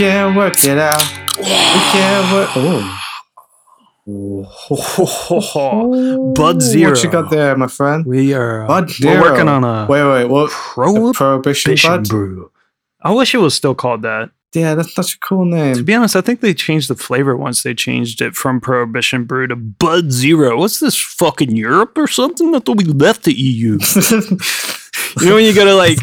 We can work it out. We can work. Oh. Bud Zero. What you got there, my friend? We are uh, Bud we're working on a Wait, wait, what? prohibition Prohibition Bud? brew. I wish it was still called that. Yeah, that's such a cool name. To be honest, I think they changed the flavor once they changed it from Prohibition Brew to Bud Zero. What's this fucking Europe or something? I thought we left the EU. You know when you go to like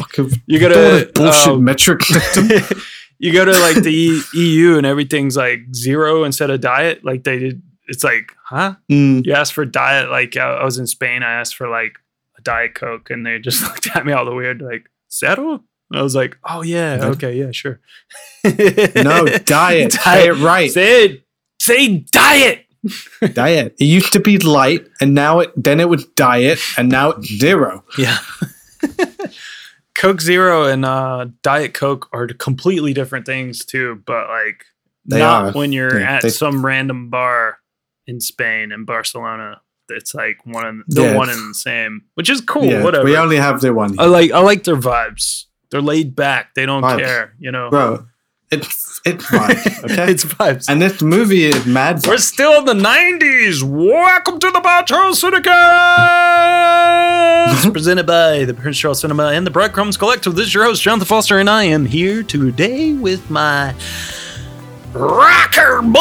you go all to bullshit um, metric system. you go to like the EU and everything's like zero instead of diet. Like they did, it's like, huh? Mm. You asked for diet. Like I was in Spain, I asked for like a diet coke, and they just looked at me all the weird, like zero. I was like, oh yeah, okay, yeah, sure. No, diet. Say it right. Say it. Say diet. diet. It used to be light, and now it then it was diet, and now it's zero. Yeah. Coke Zero and uh, Diet Coke are completely different things too, but like They not are. when you're Yeah, at they- some random bar in Spain in Barcelona. It's like one and the Yeah. one and the same, which is cool. Yeah, whatever. We only have the one, I like I like their vibes. They're laid back. They don't Vibes. care. You know, bro. It's it's fine. Okay, it's vibes. and this movie is mad. We're still in the 90s. Welcome to the Bartro Syndicate! Presented by the Prince Charles Cinema and the Breadcrumbs Collective. This is your host, Jonathan Foster, and I am here today with my rocker boy,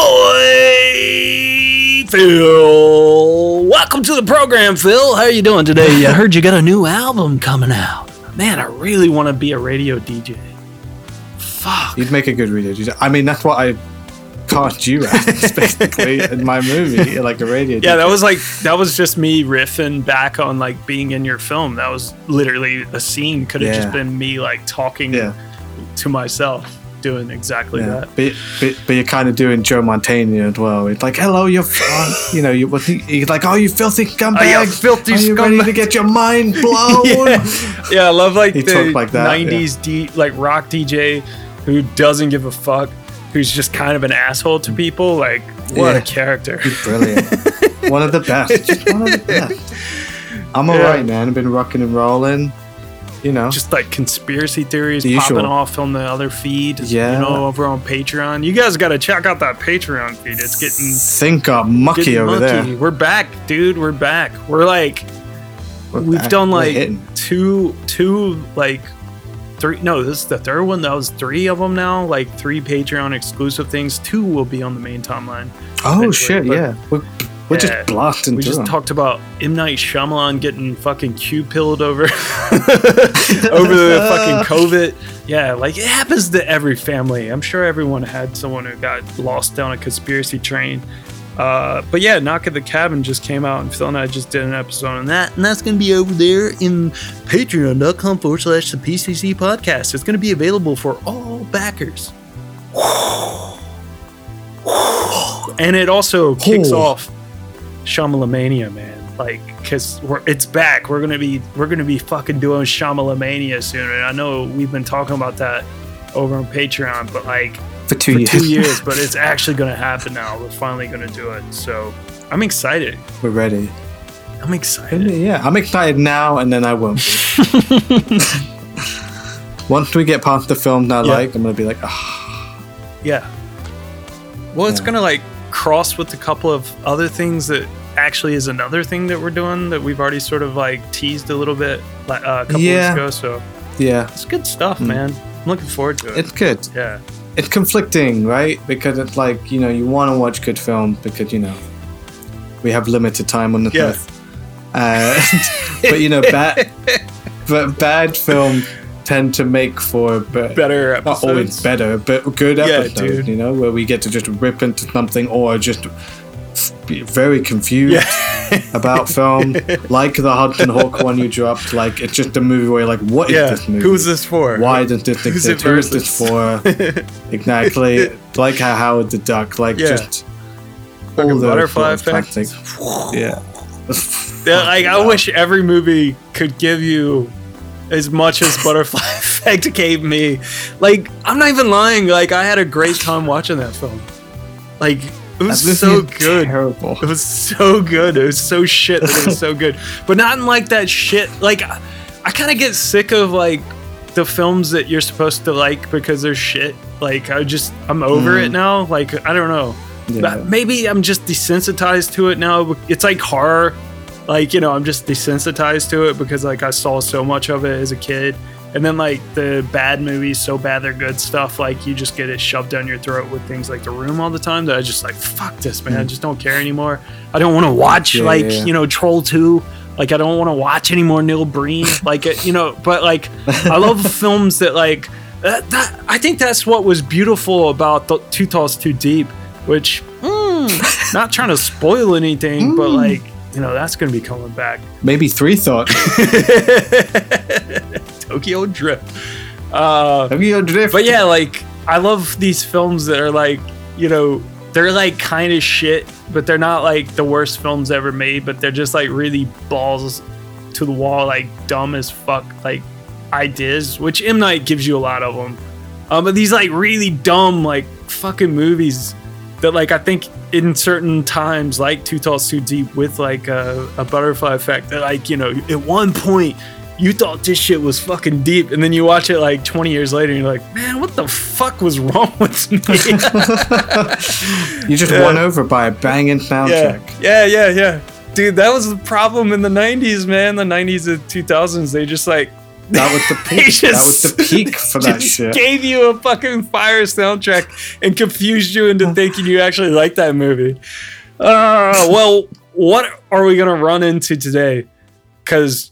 Fil. Welcome to the program, Fil. How are you doing today? I heard you got a new album coming out. Man, I really want to be a radio DJ. Fuck. You'd make a good radio. DJ. I mean, that's what I cast you as basically in my movie, like a radio. Yeah, DJ. that was like that was just me riffing back on like being in your film. That was literally a scene. Could have Yeah. just been me like talking yeah. to myself, doing exactly Yeah, that. but, but but you're kind of doing Joe Mantegna as well. It's like, hello, you're, uh, you know, you. He's like, oh, you filthy scumbag! Oh, you filthy Are you ready to get your mind blown? yeah. yeah, I love like He the like that, '90s D, like rock DJ who doesn't give a fuck, who's just kind of an asshole to people. Like, what Yeah. a character! He's brilliant. one of the best. Just one of the best. I'm Yeah. alright, man. I've been rocking and rolling. You know, just like conspiracy theories The popping usual. off on the other feed. Yeah. you know, over on Patreon. You guys got to check out that Patreon feed. It's getting think up mucky over monkey. there. We're back, dude. We're back. We're like we've back. done like two two like three no, this is the third one. That was three of them now. Like three Patreon exclusive things. Two will be on the main timeline. Oh shit! but- Yeah, we're, we're Yeah. just blasting We just them. talked about M Night Shyamalan getting fucking Q pilled over over the fucking COVID. Yeah, like it happens to every family. I'm sure everyone had someone who got lost down a conspiracy train. Uh, but yeah, Knock at the Cabin just came out, and Fil and I just did an episode on that, and that's gonna be over there in patreon.com forward slash the PCC podcast. It's gonna be available for all backers. And it also kicks Oh. off Shyamalomania, man. Like, cause we're it's back. We're gonna be we're gonna be fucking doing Shyamalomania soon. And I know we've been talking about that over on Patreon, but like for two for years. two years. But it's actually gonna happen now. We're finally gonna do it. So I'm excited. We're ready. I'm excited. Yeah, I'm excited now, and then I won't. be. Once we get past the film that I Yeah. like, I'm gonna be like, ah, Yeah. Well, it's Yeah. gonna like cross with a couple of other things that actually is another thing that we're doing that we've already sort of like teased a little bit like, uh, a couple Yeah. weeks ago. So yeah, it's good stuff, Mm. man. I'm looking forward to it. it's good. yeah. It's conflicting, right? Because it's like you know you want to watch good film because you know we have limited time on the Yeah. earth. Uh, but you know, bad, but bad film tend to make for be- Better not always better, but good Yeah, episodes. dude. You know, where we get to just rip into something or just very confused Yeah. about film, like the Hudson Hawk one you dropped. Like it's just a movie where you're like, what is yeah. this movie? Who's this for? Why does this Who's exist? it Who is this for? exactly. like how Howard the Duck. Like Yeah. just Fucking all the butterfly sort of effect. Yeah. Yeah, like I wish every movie could give you as much as Butterfly Effect gave me. Like I'm not even lying. Like I had a great time watching that film. Like it was so good. Terrible. It was so good. It was so shit that it was so good. But not in like that shit. Like I, I kind of get sick of like the films that you're supposed to like because they're shit. Like I just I'm over it now. Like I don't know. Yeah. Maybe I'm just desensitized to it now. It's like horror. Like, you know, I'm just desensitized to it because like I saw so much of it as a kid. And then like the bad movies, so bad they're good stuff, like you just get it shoved down your throat with things like the room all the time that I just like, fuck this, man. I just don't care anymore. I don't want to watch Yeah, like, yeah. you know, Troll 2. Like I don't want to watch any more Neil Breen. Like you know, but like I love films that like that, that. I think that's what was beautiful about the Two Talls Too Deep, which mm, not trying to spoil anything, but like you know that's gonna be coming back. Maybe three thought. Tokyo Drift. Uh, Tokyo Drift. but yeah, like I love these films that are like, you know, they're like kind of shit, but they're not like the worst films ever made, but they're just like really balls to the wall, like dumb as fuck, like ideas, which M Night gives you a lot of them. Um, but these like really dumb, like fucking movies that like I think in certain times, like Two Talls Too Deep, with like a, a butterfly effect, that like you know, at one point you thought this shit was fucking deep, and then you watch it like 20 years later, and you're like, man, what the fuck was wrong with me? you just Yeah. won over by a banging soundtrack. yeah, yeah, yeah, yeah. Dude, that was the problem in the 90s, man. The 90s and 2000s, they just like That was the peak. that was the peak for that just shit. gave you a fucking fire soundtrack and confused you into thinking you actually liked that movie. Uh, well, what are we gonna run into today? Cause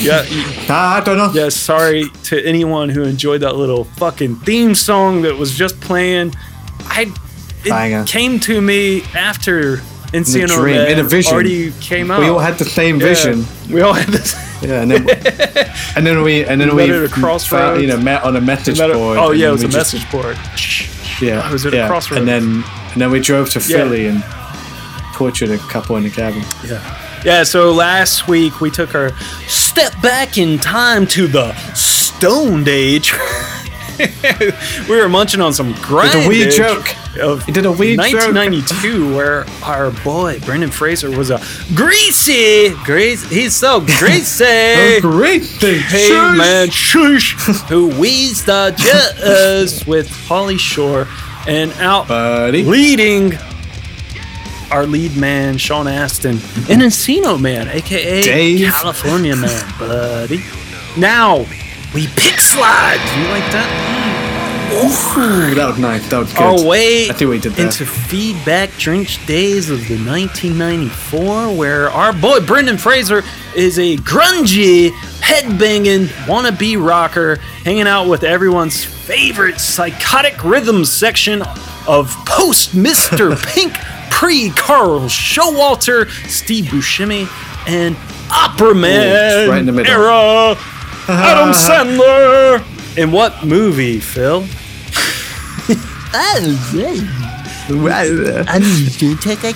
Yeah, I don't know. yeah. Sorry to anyone who enjoyed that little fucking theme song that was just playing. I it Banger. came to me after Encino dream, in a vision. already came out. We all had the same Yeah. vision. We all had this. Yeah, and then and then we and then We we a crossroads. you know met on a message a- board. oh yeah, it was a just- message board. Yeah, I was at a yeah. crossroads. and then and then we drove to Philly and tortured a couple in the cabin. Yeah. Yeah, so last week we took our step back in time to the Stoned Age. we were munching on some grind. Did a wee joke. Of did a wee joke. 1992, where our boy Brendan Fraser was a greasy, greasy. He's so greasy. Great. Hey Shush. man, shush! Who wheezed the jazz with Pauly Shore and out buddy. leading our lead man, Sean Astin, and Encino Man, aka Dave. California Man, buddy. Now we pick slide. Do you like that? Ooh, that was nice. That was good. Oh, our way I think we did that. into feedback drenched days of the 1994, where our boy Brendan Fraser is a grungy, headbanging wannabe rocker hanging out with everyone's favorite psychotic rhythm section of post Mr. Pink, pre Carl Showalter, Steve Buscemi, and Opera Man right in the middle. era. Adam Sandler. In what movie, Fil? I need to take a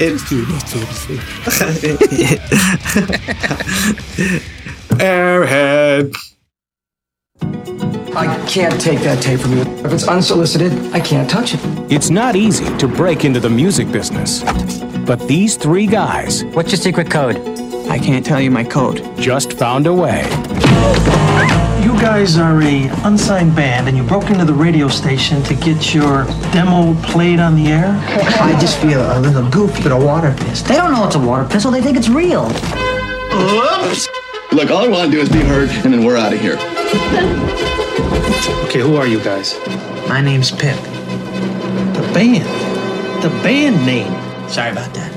Airhead. I can't take that tape from you. If it's unsolicited, I can't touch it. It's not easy to break into the music business. But these three guys What's your secret code? I can't tell you my code. just found a way. You guys are a unsigned band, and you broke into the radio station to get your demo played on the air. I just feel a little goofy with a water pistol. They don't know it's a water pistol. They think it's real. Oops! Look, all I want to do is be heard, and then we're out of here. Okay, who are you guys? My name's Pip. The band. The band name. Sorry about that.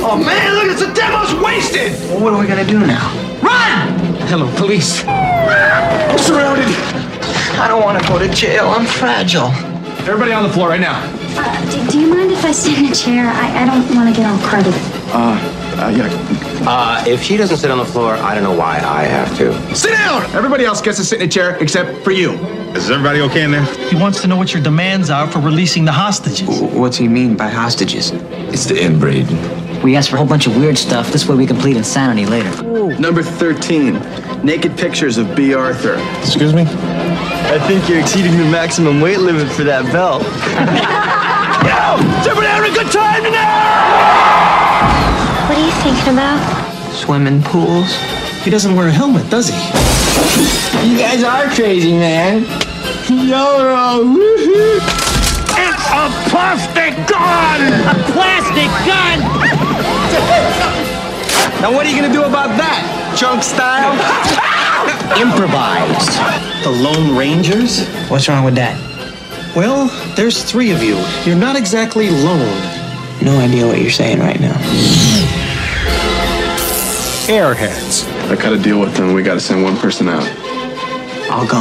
Oh man, look, it's the demo's wasted! Well, what are we gonna do now? Run! Hello, police. I'm surrounded. I don't want to go to jail. I'm fragile. Everybody on the floor right now. Uh, do, do you mind if I sit in a chair? I, I don't want to get all crowded. Uh, yeah. Uh, if she doesn't sit on the floor, I don't know why I have to. Sit down! down. Everybody else gets to sit in a chair except for you. Is everybody okay in there? He wants to know what your demands are for releasing the hostages. What's he mean by hostages? It's the inbreed. We asked for a whole bunch of weird stuff. This way we can plead insanity later. Number 13. Naked pictures of Bea Arthur. Excuse me? I think you're exceeding the maximum weight limit for that belt. Yo! Is everybody having a good time tonight? What are you thinking about? Swimming pools. He doesn't wear a helmet, does he? You guys are crazy, man. Yo, It's a plastic gun! A plastic gun! Now what are you gonna do about that? Chunk style? Improvise. The Lone Rangers? What's wrong with that? Well, there's three of you. You're not exactly lone. No idea what you're saying right now. Airheads. I cut a deal with them. We gotta send one person out. I'll go.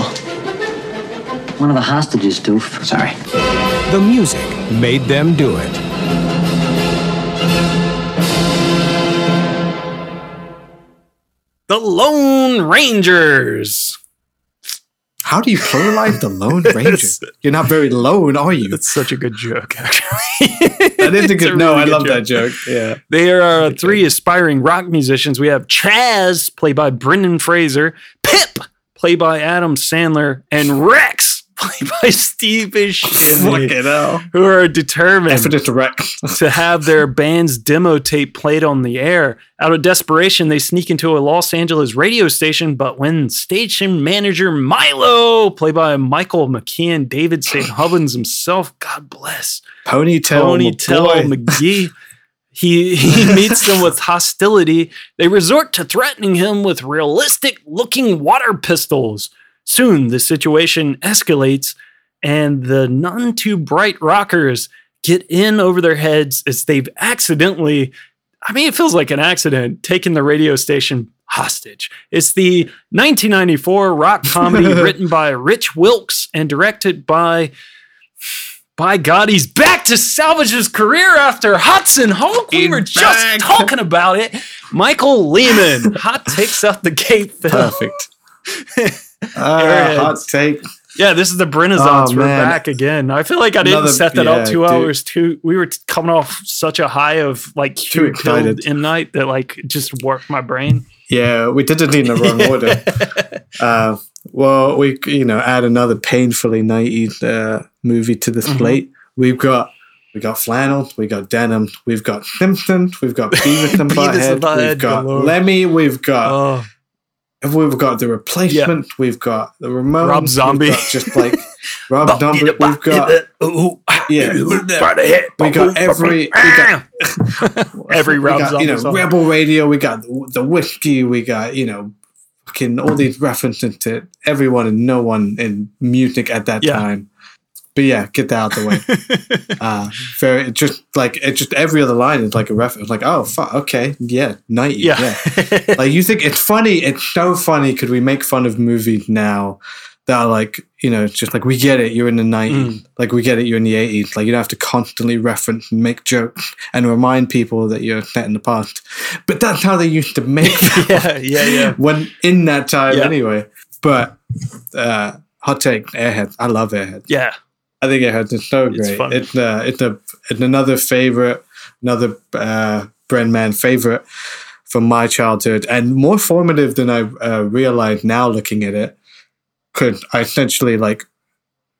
One of the hostages, doof. Sorry. The music made them do it. The Lone Rangers. How do you pluralize the Lone Ranger? You're not very lone, are you? That's such a good joke, actually. That is a good. no, really I good love that joke. Yeah. They are uh, three aspiring rock musicians. We have Chaz, played by Brendan Fraser, Pip, played by Adam Sandler, and Rex, played by Steve Buscemi, who are determined to have their band's demo tape played on the air. Out of desperation, they sneak into a Los Angeles radio station, but when station manager Milo, played by Michael McKean, David St. Hubbins himself, God bless, Ponytail. Ponytail. McGee. He, he meets them with hostility. They resort to threatening him with realistic looking water pistols. Soon, the situation escalates, and the none too bright rockers get in over their heads as they've accidentally, I mean, it feels like an accident, taken the radio station hostage. It's the 1994 rock comedy written by Rich Wilkes and directed by by God, he's back to salvage his career after Hudson Hawk. We were just talking about it. Michael Lehmann. Hot takes out the gate. Perfect. Uh, hot take. Yeah, this is the Brenaissance. Oh, We're back again. I feel like I didn't set that up two dude. hours too. We were coming off such a high of like Too excited. in night that like just worked my brain. Yeah, we did it in the wrong order. Uh, well, we you know add another painfully 90s uh, movie to this Mm-hmm. plate. We've got we got flannel, we got denim, we've got Simpsons, we've got Beavis and Beavis and Butthead, Butthead we've got galore. Lemmy, we've got Oh, we've got the replacement, we've got the Ramones, Rob Zombie. just like Rob Zombie, we've got yeah, we got every we got every Rob got, Zombie you know, song. Rebel Radio, we got the, the whiskey, we got, you know, fucking all these references to everyone and no one in music at that Yeah. time. But yeah, get that out of the way. uh, very, it just like, it just every other line is like a reference. Like, oh, fuck, okay, yeah, 90, Yeah. yeah. like, you think it's funny, it's so funny. Could we make fun of movies now that are like, you know, it's just like, we get it, you're in the 90s. Like, we get it, you're in the 80s. Like, you don't have to constantly reference and make jokes and remind people that you're set in the past. But that's how they used to make yeah, yeah, yeah. when in that time Yeah. anyway. But uh, hot take, Airhead. I love Airhead. Yeah. I think is so It's great. fun. It's uh, it's a it's another favorite, another uh, Brenman favorite from my childhood, and more formative than I uh, realized now looking at it. Because I essentially like?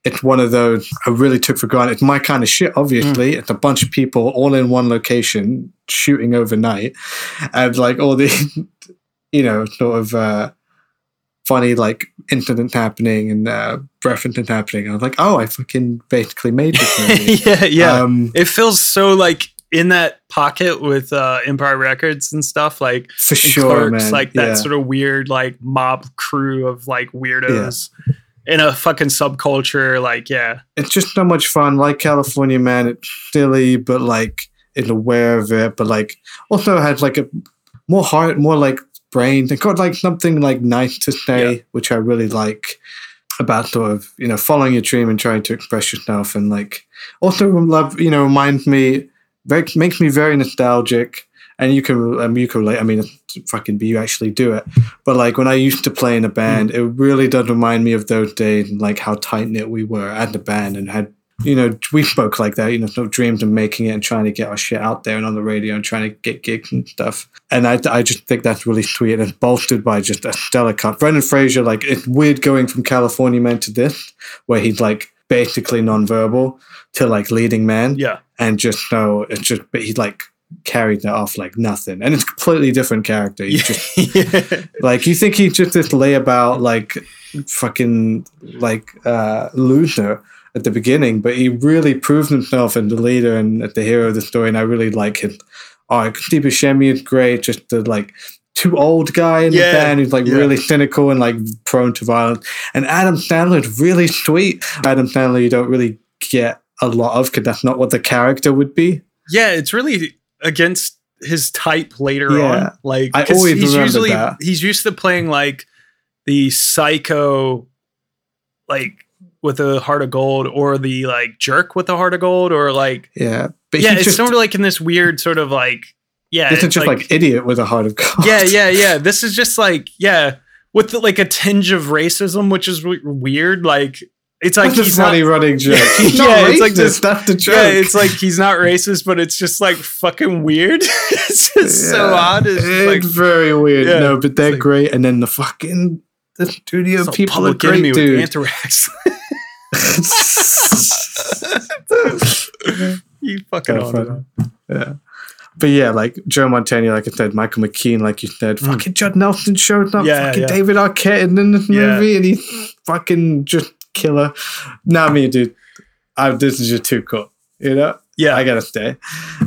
It's one of those I really took for granted. It's my kind of shit. Obviously, Mm. it's a bunch of people all in one location shooting overnight, and like all the, you know, sort of. Uh, funny like incident happening and uh, references happening. I was like, oh, I fucking basically made this movie. yeah, yeah. Um, it feels so like in that pocket with uh, Empire Records and stuff, like For sure, Clerks, man. like that Yeah. sort of weird like mob crew of like weirdos in a fucking subculture. Like, yeah, it's just so much fun. Like California Man, it's silly, but like it's aware of it, but like also has like a more heart, more like brain. It got like something like nice to say, Yeah. which I really like about sort of you know following your dream and trying to express yourself, and like also love you know reminds me very makes me very nostalgic and you can um, you can relate. I mean, fucking, be you actually do it. But like when I used to play in a band, it really does remind me of those days, and like how tight knit we were at the band, and had you know we spoke like that. You know, no dreams of making it and trying to get our shit out there and on the radio and trying to get gigs and stuff. And I, I just think that's really sweet and it's bolstered by just a stellar cut. Brendan Fraser, like it's weird going from California Man to this, where he's like basically nonverbal to like leading man. Yeah. And just no, it's just but he like carried that off like nothing. And it's a completely different character. He's just like you think he's just this layabout like fucking like uh loser at the beginning, but he really proved himself in the leader and the hero of the story, and I really like him. Oh, Steve Buscemi is great. Just the like too old guy in Yeah, the band who's like yeah. really cynical and like prone to violence. And Adam Sandler is really sweet. Adam Sandler, you don't really get a lot of because that's not what the character would be. Yeah, it's really against his type later Yeah. on. Like I always he's remember usually that. he's used to playing like the psycho like with a heart of gold or the like jerk with a heart of gold or like Yeah, but yeah, it's just, sort of like in this weird sort of like yeah, this is it's just like, idiot with a heart of gold. yeah, yeah, yeah. This is just like yeah, with like a tinge of racism, which is w- weird. Like it's like That's a he's not, funny running joke. He's yeah, not it's like racist, this. That's the joke. Yeah, it's like he's not racist, but it's just like fucking weird. it's just so odd. It's It's like very weird. Yeah, no, but they're like- great. And then the fucking the studio some people are public enemy great, with dude. anthrax. you fucking on. Yeah. But yeah, like Joe Mantegna, like I said, Michael McKean, like you said, fucking Judd Nelson showed up, Mm. Yeah, fucking yeah. David Arquette in this Yeah. movie, and he's fucking just killer. Nah, me, dude, I, this is just too cool. You know, Yeah. I gotta stay.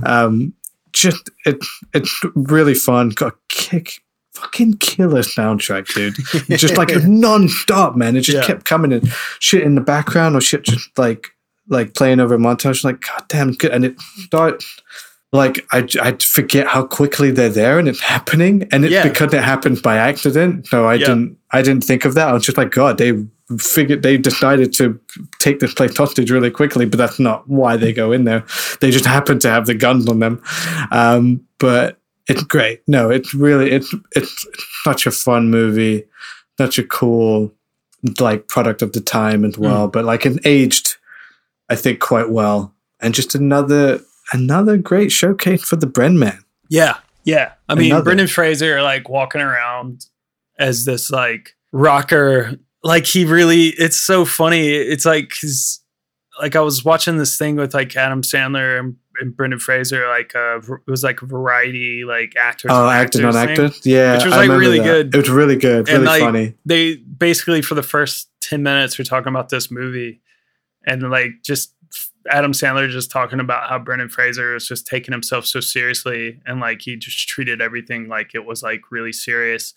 Um, just it, it's really fun. Got a kick, fucking killer soundtrack, dude. just like non-stop, man. It just Yeah. kept coming and shit in the background or shit just like like playing over a montage. Like, god damn, good. And it starts like I I forget how quickly they're there and it's happening, and it's Yeah. because it happened by accident. No, I Yeah. didn't. I didn't think of that. I was just like, God, they figured they decided to take this place hostage really quickly, but that's not why they go in there. They just happen to have the guns on them. Um, but it's great. No, it's really it's it's such a fun movie, such a cool like product of the time as mm. well. But like it aged, I think quite well, and just another another great showcase for the Bren Man. Yeah, yeah. I mean, Another. Brendan Fraser like walking around as this like rocker. Like he really, it's so funny. It's like his, like I was watching this thing with like Adam Sandler and, and Brendan Fraser. Like uh, it was like a variety like actors. Oh, on actors actor, yeah, Which was, like, really that. good. It was really good, And, really like, funny. They basically for the first ten minutes were talking about this movie, and like just Adam Sandler just talking about how Brendan Fraser is just taking himself so seriously and like he just treated everything like it was like really serious.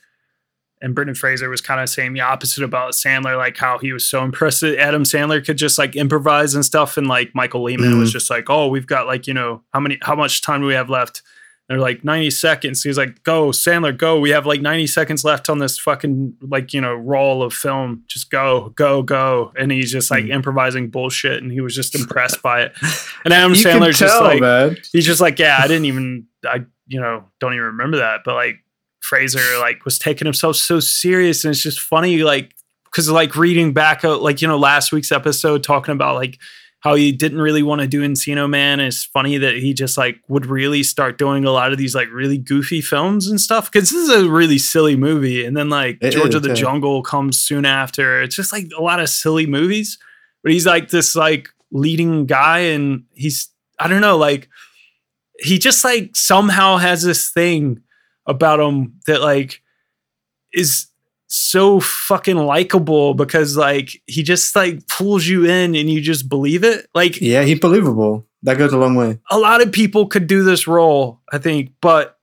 And Brendan Fraser was kind of saying the opposite about Sandler, like how he was so impressed that Adam Sandler could just like improvise and stuff. And like Michael Lehmann was Mhm. just like, oh, we've got like, you know, how many, how much time do we have left? They're like 90 seconds. He's like, go, Sandler, go. We have like 90 seconds left on this fucking like, you know, roll of film. Just go, go, go. And he's just like improvising bullshit. And he was just impressed by it. And Adam can just like, man. he's just like, yeah, I didn't even, I, you know, don't even remember that. But like Fraser, like, was taking himself so serious. And it's just funny, like, because like reading back, uh, like, you know, last week's episode talking about like how he didn't really want to do Encino Man. It's funny that he just like would really start doing a lot of these like really goofy films and stuff. Cause this is a really silly movie. And then like It George is, of the yeah. Jungle comes soon after. It's just like a lot of silly movies. But he's like this like leading guy and he's I don't know, like he just like somehow has this thing about him that like is so fucking likable because like he just like pulls you in and you just believe it. Like Yeah, he's believable. That goes a long way. a lot of people could do this role, I think, but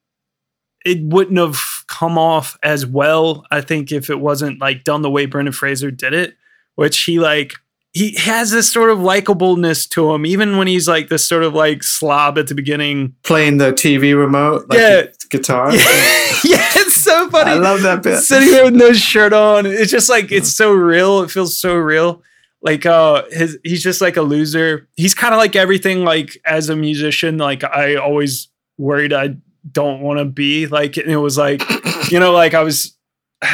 it wouldn't have come off as well, I think, if it wasn't like done the way Brendan Fraser did it, which he like he has this sort of likableness to him, even when he's like this sort of like slob at the beginning. Playing the TV remote, like Yeah. guitar. yeah, it's so funny. I love that bit. Sitting there with no shirt on. It's just like it's so real. It feels so real. Like uh his he's just like a loser. He's kind of like everything like as a musician, like I always worried I'd don't want to be. Like, and it was like, you know, like I was.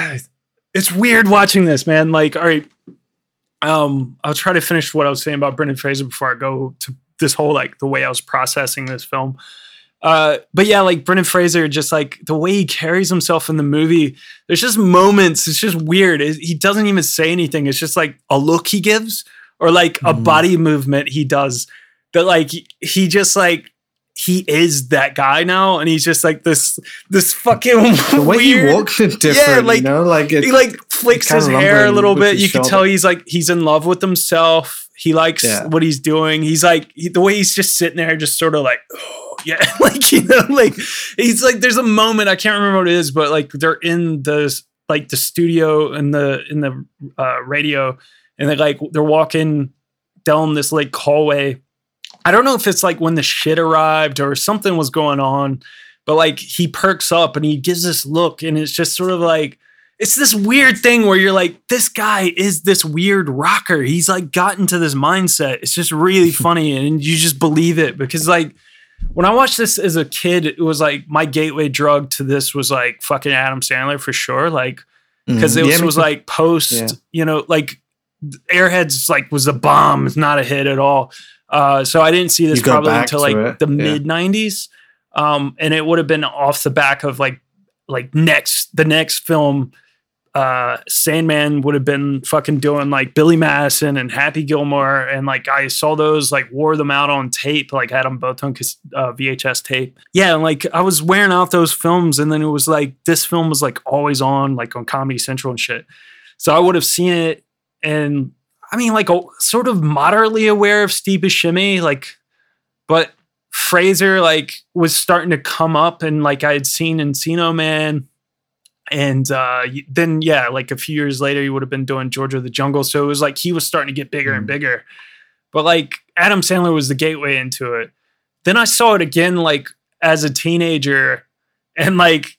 It's weird watching this, man. Like, all right, um, I'll try to finish what I was saying about Brendan Fraser before I go to this whole like the way I was processing this film. Uh, but yeah, like Brendan Fraser, just like the way he carries himself in the movie, there's just moments. It's just weird. It, he doesn't even say anything. It's just like a look he gives or like mm-hmm. a body movement he does that like he just like he is that guy now, and he's just like this this fucking the way weird, he walks is different. Yeah, like you know, like he like flicks his hair a little bit. You can tell he's like he's in love with himself. He likes yeah. what he's doing. He's like he, the way he's just sitting there, just sort of like. Oh, yeah, like you know, like he's like. There's a moment I can't remember what it is, but like they're in the like the studio and the in the uh, radio, and they like they're walking down this like hallway, I don't know if it's like when the shit arrived or something was going on, but like he perks up and he gives this look, and it's just sort of like it's this weird thing where you're like, this guy is this weird rocker. He's like gotten to this mindset. It's just really funny, and you just believe it because like when I watched this as a kid, it was like my gateway drug to this was like fucking Adam Sandler for sure. Like because mm, it was, yeah, was like post, yeah. you know, like Airheads like was a bomb. It's not a hit at all. Uh, so I didn't see this probably until like it. the yeah. mid '90s, um, and it would have been off the back of like like next the next film. Uh, Sandman would have been fucking doing like Billy Madison and Happy Gilmore, and like I saw those, like wore them out on tape, like had them both on uh, VHS tape. Yeah, and like I was wearing out those films, and then it was like this film was like always on, like on Comedy Central and shit. So I would have seen it and I mean, like, a, sort of moderately aware of Steve Buscemi, like, but Fraser, like, was starting to come up, and like I had seen Encino Man, and uh, then yeah, like a few years later, he would have been doing George of the Jungle, so it was like he was starting to get bigger mm. and bigger. But like Adam Sandler was the gateway into it. Then I saw it again, like as a teenager, and like,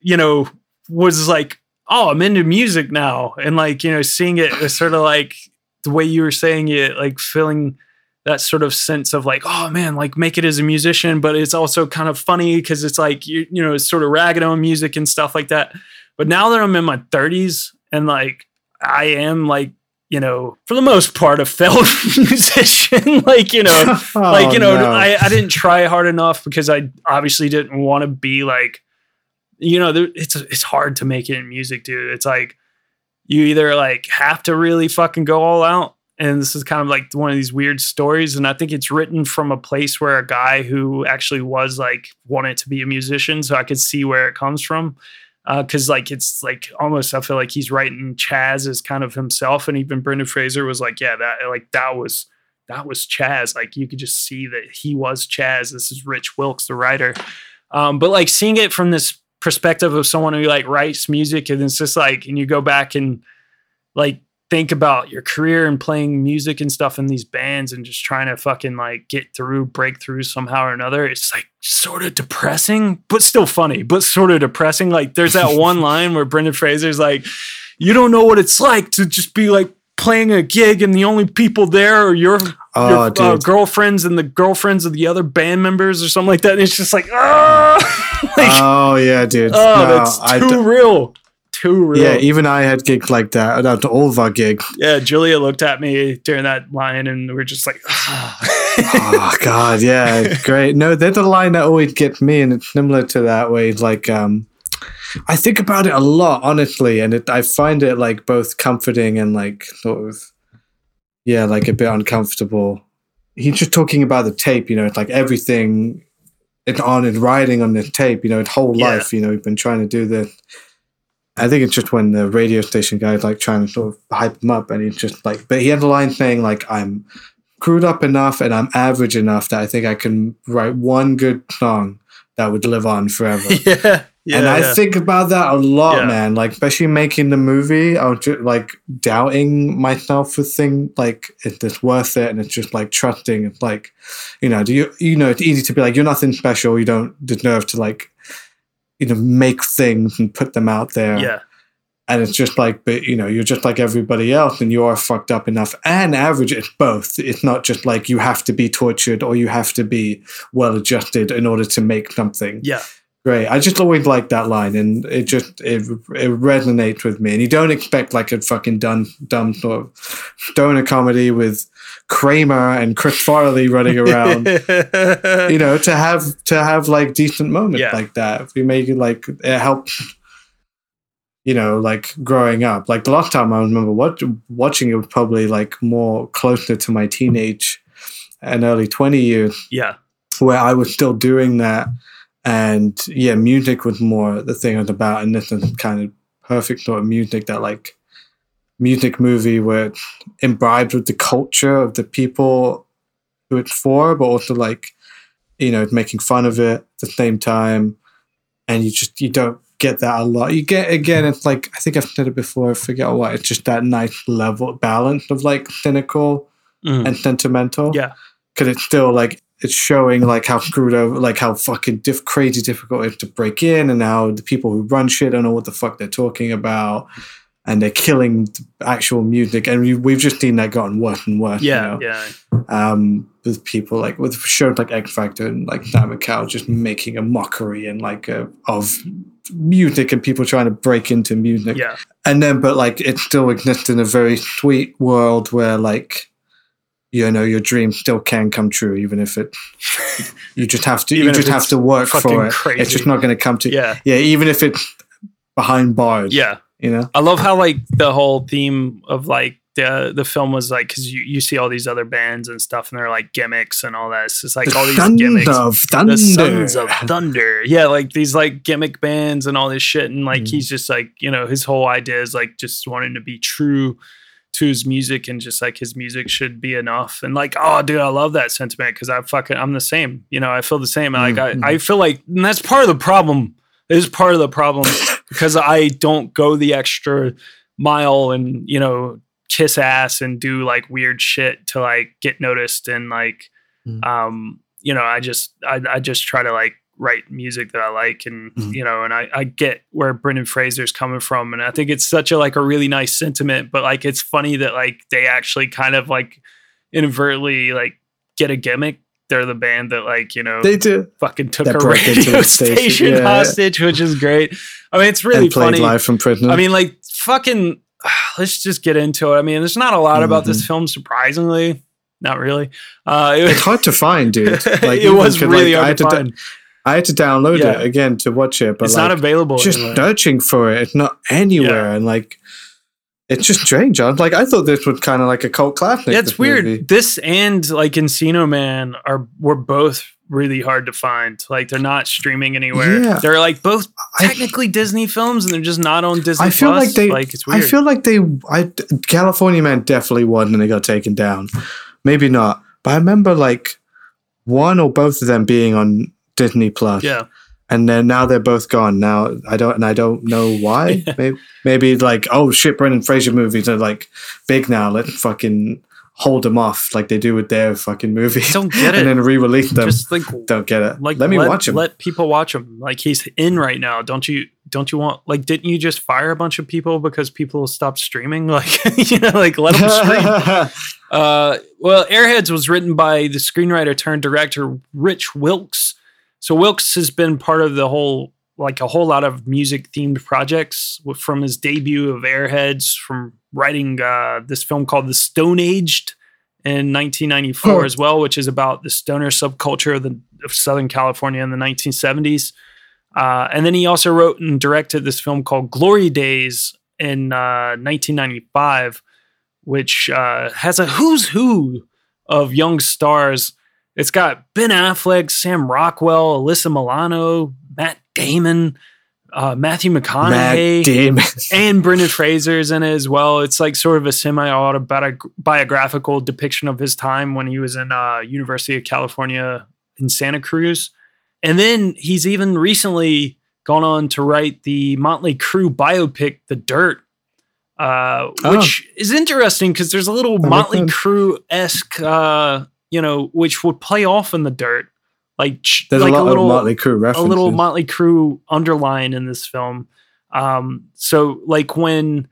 you know, was like oh, I'm into music now. And like, you know, seeing it was sort of like the way you were saying it, like feeling that sort of sense of like, oh man, like make it as a musician, but it's also kind of funny because it's like you, you know, it's sort of ragged on music and stuff like that. But now that I'm in my 30s and like I am like, you know, for the most part, a fellow musician. like, you know, oh, like, you know, no. I, I didn't try hard enough because I obviously didn't want to be like, you know, there, it's it's hard to make it in music, dude. It's like you either like have to really fucking go all out and this is kind of like one of these weird stories and i think it's written from a place where a guy who actually was like wanted to be a musician so i could see where it comes from. Because uh, like it's like almost i feel like he's writing chaz as kind of himself and even brendan fraser was like yeah that like that was that was chaz. Like you could just see that he was chaz. This is rich wilkes the writer. Um, but like seeing it from this perspective of someone who like writes music and it's just like and you go back and like think about your career and playing music and stuff in these bands and just trying to fucking like get through breakthrough somehow or another it's like sort of depressing but still funny but sort of depressing like there's that one line where brendan fraser's like you don't know what it's like to just be like playing a gig and the only people there are your, oh, your uh, girlfriends and the girlfriends of the other band members or something like that. And it's just like, ah, like, oh yeah, dude. Oh, no, that's too d- real. Too real. Yeah, even I had gigs like that. Not all of our gigs. Yeah, Julia looked at me during that line, and we are just like, oh god, yeah, great. No, they're the line that always gets me, and it's similar to that way. Like, um, I think about it a lot, honestly, and it, I find it like both comforting and like sort of, yeah, like a bit uncomfortable. He's just talking about the tape, you know, it's like everything it's on and writing on the tape, you know, his whole yeah. life, you know, he's been trying to do this. I think it's just when the radio station guy's like trying to sort of hype him up, and he's just like, but he had a line saying like, "I'm screwed up enough and I'm average enough that I think I can write one good song that would live on forever." yeah, yeah, and I yeah. think about that a lot, yeah. man. Like, especially making the movie, I was just like doubting myself with things like, is this worth it? And it's just like trusting. It's like, you know, do you, you know, it's easy to be like, you're nothing special. You don't deserve to like, you know, make things and put them out there. Yeah. and it's just like but you know you're just like everybody else and you are fucked up enough and average it's both it's not just like you have to be tortured or you have to be well adjusted in order to make something Yeah. great i just always like that line and it just it, it resonates with me and you don't expect like a fucking dumb dumb sort of stoner comedy with kramer and chris farley running around you know to have to have like decent moments Yeah. like that. We you make it like it helped, you know like growing up. Like the last time i remember what, watching it was probably like more closer to my teenage and early 20 years. Yeah. where i was still doing that. And yeah music was more the thing i was about. And this is kind of perfect sort of music that like music movie where it's imbibed with the culture of the people who it's for but also like you know making fun of it at the same time and you just you don't get that a lot you get again it's like i think i've said it before i forget what it's just that nice level balance of like cynical Mhm. and sentimental Yeah. because it's still like it's showing like how screwed over like how fucking diff- crazy difficult it is to break in and how the people who run shit don't know what the fuck they're talking about and they're killing actual music and we, we've just seen that gotten worse and worse you Yeah. know? Yeah. um, with people like with shows like X Factor and like Simon Cowell just making a mockery and like a, of music and people trying to break into music. Yeah. And then, but like it still exists in a very sweet world where like you know your dreams still can come true even if it you just have to you just have to work for it. crazy. It's just not going to come to Yeah. yeah even if it's behind bars. Yeah. You know. I love how like the whole theme of like the the film was like because you, you see all these other bands and stuff and they're like gimmicks and all that. It's just like all these Sons gimmicks. of Thunder. The Sons of Thunder. Yeah, like these like gimmick bands and all this shit. And like Mm. he's just like, you know, his whole idea is like just wanting to be true to his music and just like his music should be enough. And like, oh dude, I love that sentiment because I fucking I'm the same. You know, I feel the same. Like Mm-hmm. I, I feel like and that's part of the problem. It is part of the problem because I don't go the extra mile and, you know, kiss ass and do like weird shit to like get noticed and like Mm. um you know i just I, I just try to like write music that i like and Mhm. you know and I, I get where brendan fraser's coming from and i think it's such a like a really nice sentiment but like it's funny that like they actually kind of like inadvertently like get a gimmick they're the band that like you know They do. fucking took That a radio the station, station, yeah. hostage which is great i mean it's really and played funny live from prison. I mean, like fucking. Let's just get into it. I mean, there's not a lot about Mm-hmm. this film, surprisingly. Not really. Uh, it, it's hard to find, dude. Like, it was really like, I hard had to find. I had to download Yeah. it again to watch it, but it's like, not available. just anywhere. searching for it. It's not anywhere, Yeah. and like, it's just strange. I like, I thought this was kind of like a cult classic. Yeah, it's this weird. movie. This and like Encino Man are were both really hard to find. Like they're not streaming anywhere. Yeah. They're like both I- technically Disney films, and they're just not on Disney. I feel Plus. like they. like it's weird. I feel like they. I California Man definitely won, and they got taken down. Maybe not, but I remember like one or both of them being on Disney Plus. yeah, and then now they're both gone. Now I don't, and I don't know why. maybe, maybe like, oh shit, Brendan Fraser movies are like big now. Let's fucking hold them off like they do with their fucking movies. Don't get it. and then re-release them. just like don't get it. like let me watch them. Let people watch him. Like he's in right now. Don't you? Don't you want? Like, didn't you just fire a bunch of people because people stopped streaming? Like, you know, like let them stream. Uh, well, Airheads was written by the screenwriter turned director Rich Wilkes. So Wilkes has been part of the whole, like a whole lot of music themed projects from his debut of Airheads, from writing uh, this film called The Stoned Age in 1994 Oh. as well, which is about the stoner subculture of, the, of Southern California in the 1970s. Uh, and then he also wrote and directed this film called Glory Daze in uh, 1995 which uh, has a who's who of young stars. It's got Ben Affleck, Sam Rockwell, Alyssa Milano, Matt Damon, uh, Matthew McConaughey, Matt Damon. and Brendan Fraser's in it as well. It's like sort of a semi-autobiographical depiction of his time when he was in uh, University of California in Santa Cruz. And then he's even recently gone on to write the Motley Crue biopic, The Dirt, uh, Oh. which is interesting because there's a little Motley. Crue esque, uh, you know, which would play off in The Dirt, like There's like a lot little of Motley Crue a little Motley Crue underline in this film. Um, so like when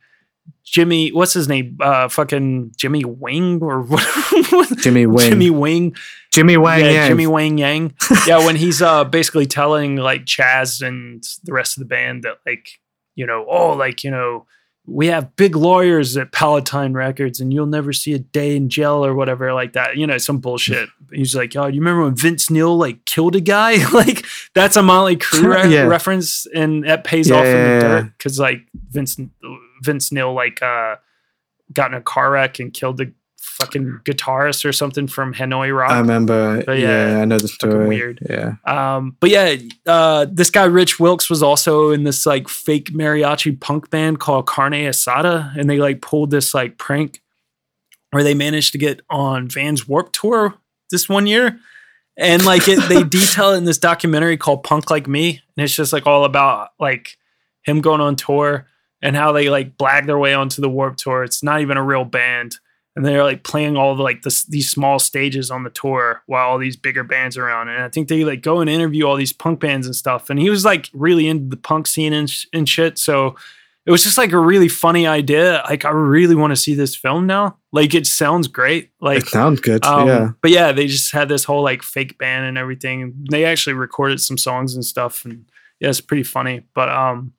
Jimmy, what's his name? Uh, fucking Jimmy Wing or what? Jimmy Wing. Jimmy Wing. Jimmy Wang yeah, Yang. Jimmy Wang Yang. yeah, when he's uh basically telling like Chaz and the rest of the band that like you know oh like you know we have big lawyers at Palatine Records and you'll never see a day in jail or whatever like that. You know, some bullshit. He's like, oh, you remember when Vince Neil like killed a guy? like that's a Motley Crue re- Yeah. reference and that pays Yeah, off in the dirt because like Vince Vince Neil like uh got in a car wreck and killed the fucking guitarist or something from Hanoi Rock. I remember. But yeah, yeah, I know the story. weird. Yeah. Um, but yeah, uh, this guy Rich Wilkes was also in this like fake mariachi punk band called Carne Asada, and they like pulled this like prank where they managed to get on Van's Warped Tour this one year, and like it, they detail it in this documentary called Punk Like Me, and it's just like all about like him going on tour and how they like blag their way onto the Warped Tour. It's not even a real band. And they're like playing all the like this, these small stages on the tour while all these bigger bands are around. And I think they like go and interview all these punk bands and stuff. And he was like really into the punk scene and, sh- and shit. So it was just like a really funny idea. Like I really want to see this film now. Like it sounds great. Like It sounds good. um, yeah. But yeah, they just had this whole like fake band and everything. They actually recorded some songs and stuff, and yeah, it's pretty funny. But um,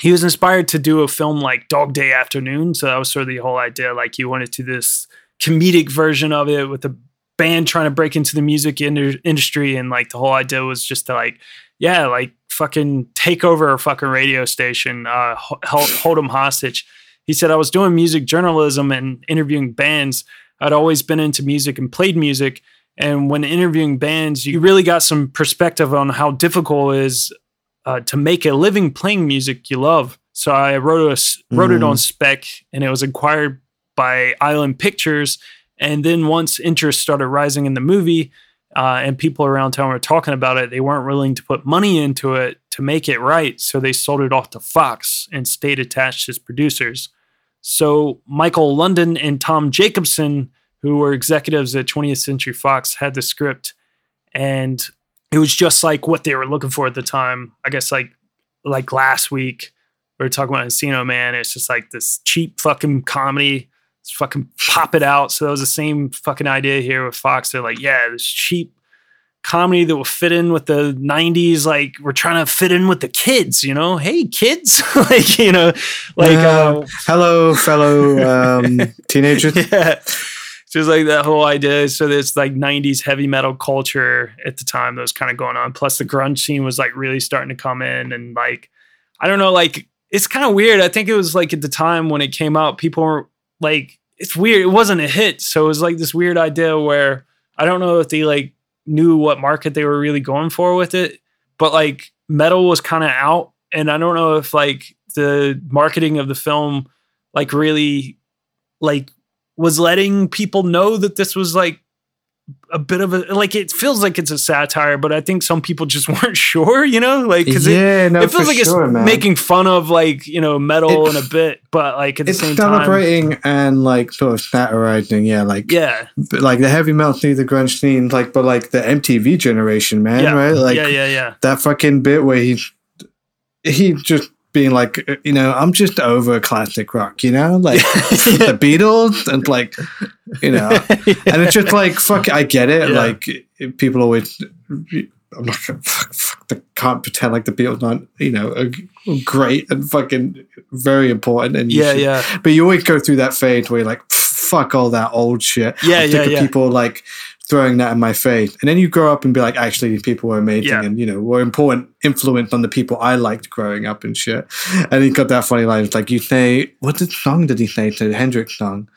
he was inspired to do a film like Dog Day Afternoon, so that was sort of the whole idea. Like he wanted to do this comedic version of it with a band trying to break into the music indu- industry, and like the whole idea was just to like, yeah, like fucking take over a fucking radio station, uh, hold, hold them hostage. He said, I was doing music journalism and interviewing bands. I'd always been into music and played music. And when interviewing bands, you really got some perspective on how difficult it is uh, to make a living playing music you love. So I wrote a wrote it on spec, and it was acquired by Island Pictures. And then once interest started rising in the movie, uh, and people around town were talking about it, they weren't willing to put money into it to make it right. So they sold it off to Fox and stayed attached as producers. So Michael London and Tom Jacobson, who were executives at 20th Century Fox, had the script, and it was just like what they were looking for at the time. I guess like like last week we were talking about Encino Man. It's just like this cheap fucking comedy. Let's fucking pop it out. So that was the same fucking idea here with Fox. They're like, yeah, this cheap comedy that will fit in with the 90s like we're trying to fit in with the kids you know hey kids like you know like Yeah. uh, hello, fellow um, teenagers. yeah just like that whole idea. So there's like 90s heavy metal culture at the time that was kind of going on. Plus the grunge scene was like really starting to come in and like i don't know like it's kind of weird. I think it was like at the time when it came out people were like it's weird. It wasn't a hit. So it was like this weird idea where i don't know if they like knew what market they were really going for with it but like metal was kind of out. And i don't know if like the marketing of the film like really like was letting people know that this was like a bit of a like it feels like it's a satire but i think some people just weren't sure you know like because Yeah, it, no, it feels like sure, it's man. making fun of like you know metal It- in a bit but like at the It's same time celebrating and like sort of satirizing, yeah, like yeah like the heavy metal scene, the grunge scene, like but like the MTV generation, man, yeah right? Like yeah yeah yeah that fucking bit where he he just being like, uh, you know, I'm just over classic rock, you know, like the Beatles and like, you know, and it's just like, fuck, I get it. Yeah. Like people always, I'm not gonna fuck, fuck, they can't pretend like the Beatles aren't, you know, great and fucking very important. And you yeah should- yeah but you always go through that phase where you're like, fuck all that old shit. Yeah, I'm yeah, yeah. people like throwing that in my face. And then you grow up and be like, actually, these people were amazing Yeah. and, you know, were important influence on the people I liked growing up and shit. And he got that funny line. It's like, you say, what the song did he say to Hendrix song?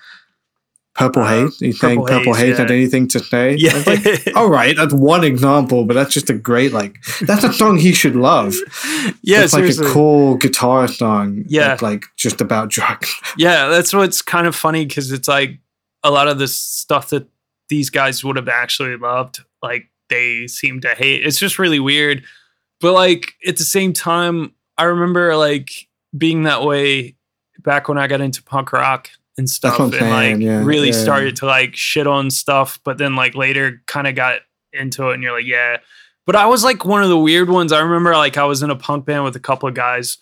Purple Uh, Haze? He's saying Purple Purple Haze, Haze had anything to say? Yeah. Like, all right, that's one example, but that's just a great, like, that's a song he should love. yeah it's like a cool guitar song. Yeah. that's, like just about drugs. Yeah, that's what's kind of funny because it's like a lot of the stuff that these guys would have actually loved, like they seem to hate. It's just really weird. But like at the same time, I remember like being that way back when I got into punk rock and stuff and like yeah, really yeah. started to like shit on stuff, but then like later kind of got into it and you're like, yeah. But I was like one of the weird ones. I remember like I was in a punk band with a couple of guys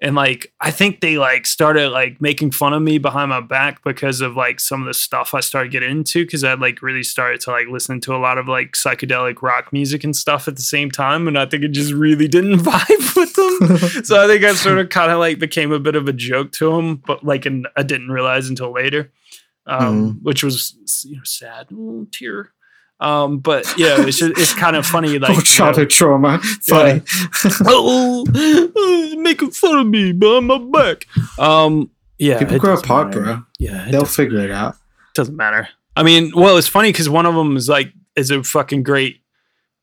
and like I think they like started like making fun of me behind my back because of like some of the stuff I started getting into because I like really started to like listen to a lot of like psychedelic rock music and stuff at the same time, and I think it just really didn't vibe with them. so I think I sort of kind of like became a bit of a joke to them, but like and I didn't realize until later, um, Mm. which was you know sad, Ooh, tear. Um, but yeah, it's just, it's kind of funny like oh, you know, childhood trauma. Funny. oh, making fun of me behind my back. Um, yeah, People grow apart, matter. bro. Yeah, They'll figure it out. doesn't matter. I mean, well, it's funny because one of them is like is a fucking great,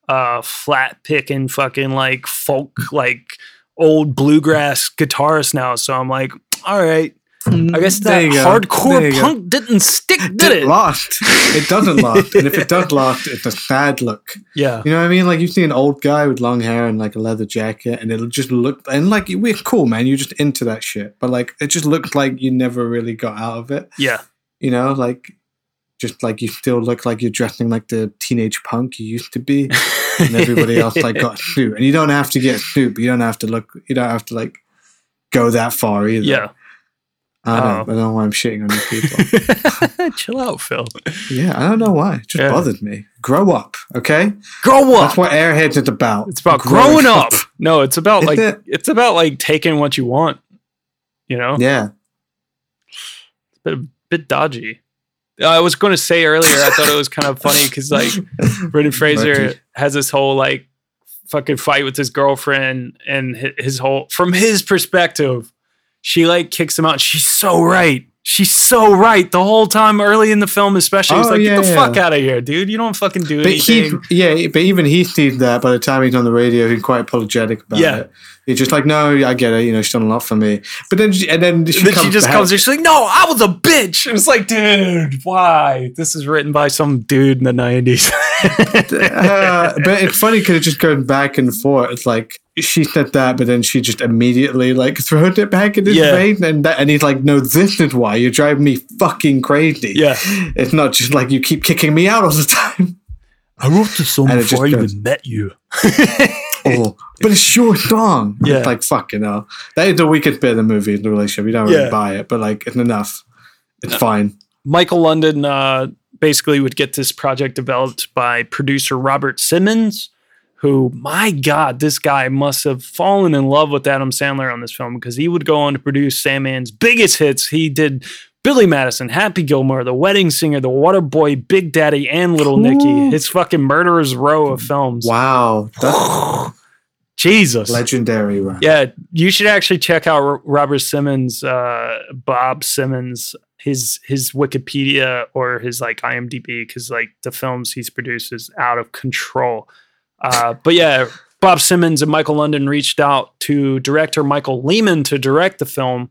uh, flat picking fucking like folk like old bluegrass guitarist now. So I'm like, all right. I guess There that you go. There hardcore you go. punk didn't stick, did It it? last. It doesn't last. and if it does last, it's a sad look. Yeah, You know what I mean? Like you see an old guy with long hair and like a leather jacket, and it'll just look and like we're cool, man. You're just into that shit, but like it just looked like you never really got out of it. yeah, You know, like just like you still look like you're dressing like the teenage punk you used to be, and everybody else like got a suit. And you don't have to get a suit, but you don't have to look. You don't have to like go that far either. yeah. I don't. Oh. I don't know why I'm shitting on these people. Chill out, Fil. yeah, I don't know why. It just Yeah. bothered me. Grow up, okay? Grow up. That's what Airheads is about. It's about Growing up. No, it's about Is like it? it's about like taking what you want. You know, Yeah. it's a bit, bit dodgy. Uh, I was going to say earlier, I thought it was kind of funny because like Brendan Fraser has this whole like fucking fight with his girlfriend, and hi- his whole from his perspective, she like kicks him out. She's so right. She's so right the whole time early in the film, especially. It's Oh, like, yeah, get the yeah. fuck out of here, dude. You don't fucking do But he, anything. yeah, but even he sees that by the time he's on the radio, he's quite apologetic about Yeah. it. He's just like, no, I get it. You know, she's done a lot for me. But then, she, and then she then comes she just back. comes in. She's like, "No, I was a bitch." And it's like, dude, why? This is written by some dude in the nineties. uh, but it's funny because it just goes back and forth. It's like she said that, but then she just immediately like throws it back in his Yeah. face, and that, and he's like, "No, this is why you're driving me fucking crazy." Yeah. it's not just like you keep kicking me out all the time. I wrote this song And it just goes- met you. Oh, but it's your song. Yeah. It's like fucking hell. That is the weakest bit of the movie in the relationship. You don't really Yeah. buy it, but like it's enough. It's fine. Michael London uh, basically would get this project developed by producer Robert Simonds, who, my God, this guy must have fallen in love with Adam Sandler on this film because he would go on to produce Sandman's biggest hits. He did Billy Madison, Happy Gilmore, The Wedding Singer, The Water Boy, Big Daddy, and Little Nicky. It's fucking murderer's row of films. Wow, Jesus. legendary, right? Yeah, you should actually check out Robert Simonds, uh, Bob Simonds, his his Wikipedia or his like IMDb because like the films he's produced is out of control. Uh, but yeah, Bob Simonds and Michael London reached out to director Michael Lehmann to direct the film,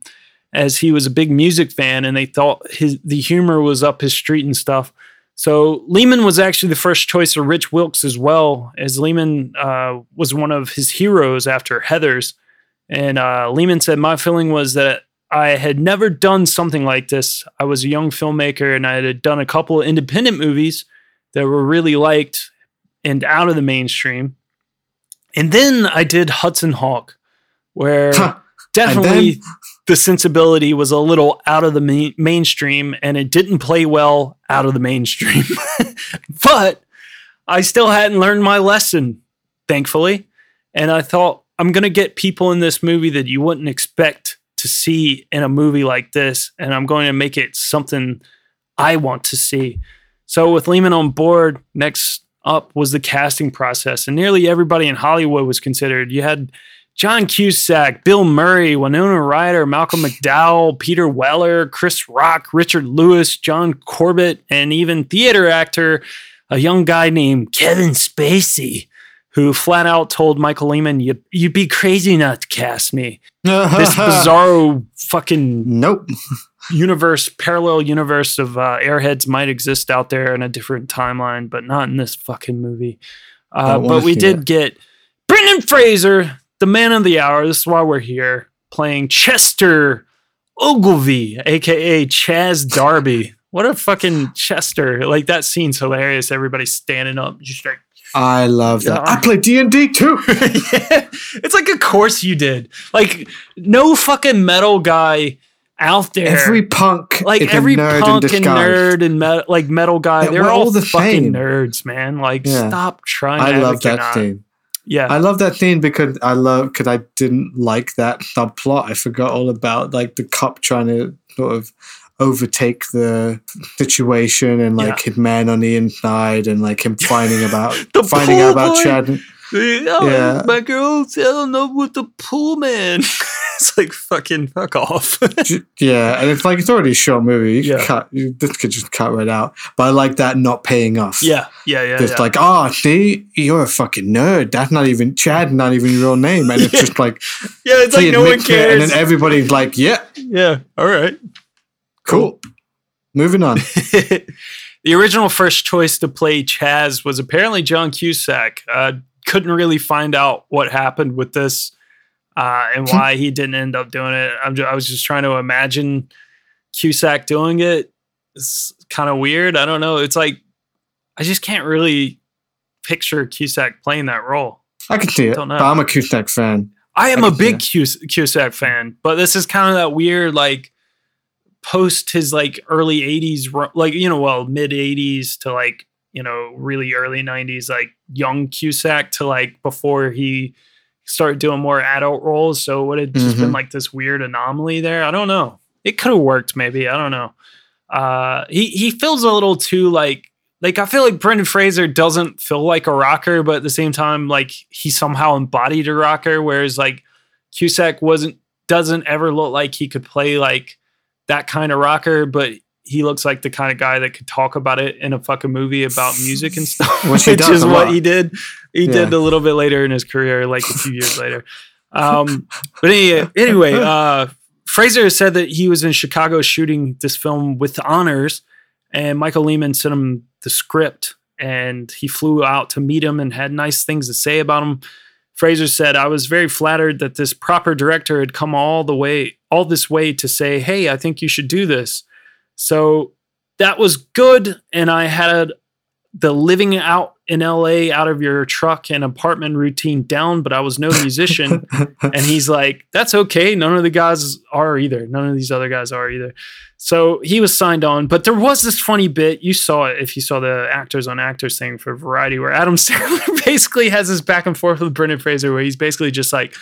as he was a big music fan and they thought his the humor was up his street and stuff. So Lehmann was actually the first choice of Rich Wilkes as well, as Lehmann uh, was one of his heroes after Heather's. And uh, Lehmann said, My feeling was that I had never done something like this. I was a young filmmaker and I had done a couple of independent movies that were really liked and out of the mainstream. And then I did Hudson Hawk, where Huh. definitely then? the sensibility was a little out of the main- mainstream and it didn't play well out of the mainstream. but I still hadn't learned my lesson, thankfully. And I thought, I'm going to get people in this movie that you wouldn't expect to see in a movie like this. And I'm going to make it something I want to see. So, with Lehmann on board, next up was the casting process. And nearly everybody in Hollywood was considered. You had John Cusack, Bill Murray, Winona Ryder, Malcolm McDowell, Peter Weller, Chris Rock, Richard Lewis, John Corbett, and even theater actor, a young guy named Kevin Spacey, who flat out told Michael Lehmann, you, You'd be crazy not to cast me. This bizarro fucking Nope. universe, parallel universe of uh, airheads might exist out there in a different timeline, but not in this fucking movie. Uh, but we did it. get Brendan Fraser, the man of the hour. This is why we're here, playing Chester Ogilvy, aka Chaz Darby. What a fucking Chester! Like that scene's hilarious. Everybody standing up, just like I love that. I play D and D too. yeah. It's like, of course you did. Like, no fucking metal guy out there. Every punk, like every punk and nerd and met, like metal guy, Yeah, they're all all the fucking same. nerds, man. Like, Yeah. stop trying. I to love that scene. Yeah, I love that theme because I love because I didn't like that subplot. I forgot all about like the cop trying to sort of overtake the situation and like Yeah. his man on the inside and like him finding about finding out about boy. Chad. Oh, Yeah. my girl's hell no with the pool man. it's like fucking fuck off. Yeah, and it's like it's already a short movie. You Yeah. cut. You, this could just cut right out. But I like that not paying off. yeah, yeah, yeah. It's yeah. like, oh, see, you're a fucking nerd. That's not even Chad, not even your real name. And it's Yeah. just like, yeah, it's like no one admits it, cares. and then everybody's like, yeah, yeah, all right. Cool. Moving on. the original first choice to play Chaz was apparently John Cusack. Uh, couldn't really find out what happened with this uh, and why he didn't end up doing it. I was just trying to imagine Cusack doing it. It's kind of weird. I don't know. It's like I just can't really picture Cusack playing that role. I can see it. Don't know. But I'm a Cusack fan. I am I a big. Cus- Cusack fan, but this is kind of that weird like post his like early 80s like you know well mid 80s to like you know really early 90s like young Cusack to like before he started doing more adult roles. So it would have just been Mhm. like this weird anomaly there. I don't know. It could have worked maybe. I don't know. Uh he he feels a little too like like I feel like Brendan Fraser doesn't feel like a rocker, but at the same time, like he somehow embodied a rocker, whereas like Cusack wasn't doesn't ever look like he could play like that kind of rocker, but he looks like the kind of guy that could talk about it in a fucking movie about music and stuff, Which does is what he did. He Yeah. did a little bit later in his career, like a few years later. Um, but anyway, anyway, uh, Fraser said that he was in Chicago shooting this film with honors, and Michael Lehmann sent him the script, and he flew out to meet him and had nice things to say about him. Fraser said, "I was very flattered that this proper director had come all the way, all this way to say, hey, I think you should do this." So that was good, and I had the living out in LA out of your truck and apartment routine down, but I was no musician. and he's like, that's okay. None of the guys are either. None of these other guys are either. So he was signed on. But there was this funny bit. You saw it if you saw the actors on actors thing for Variety, where Adam Sandler basically has this back and forth with Brendan Fraser, where he's basically just like,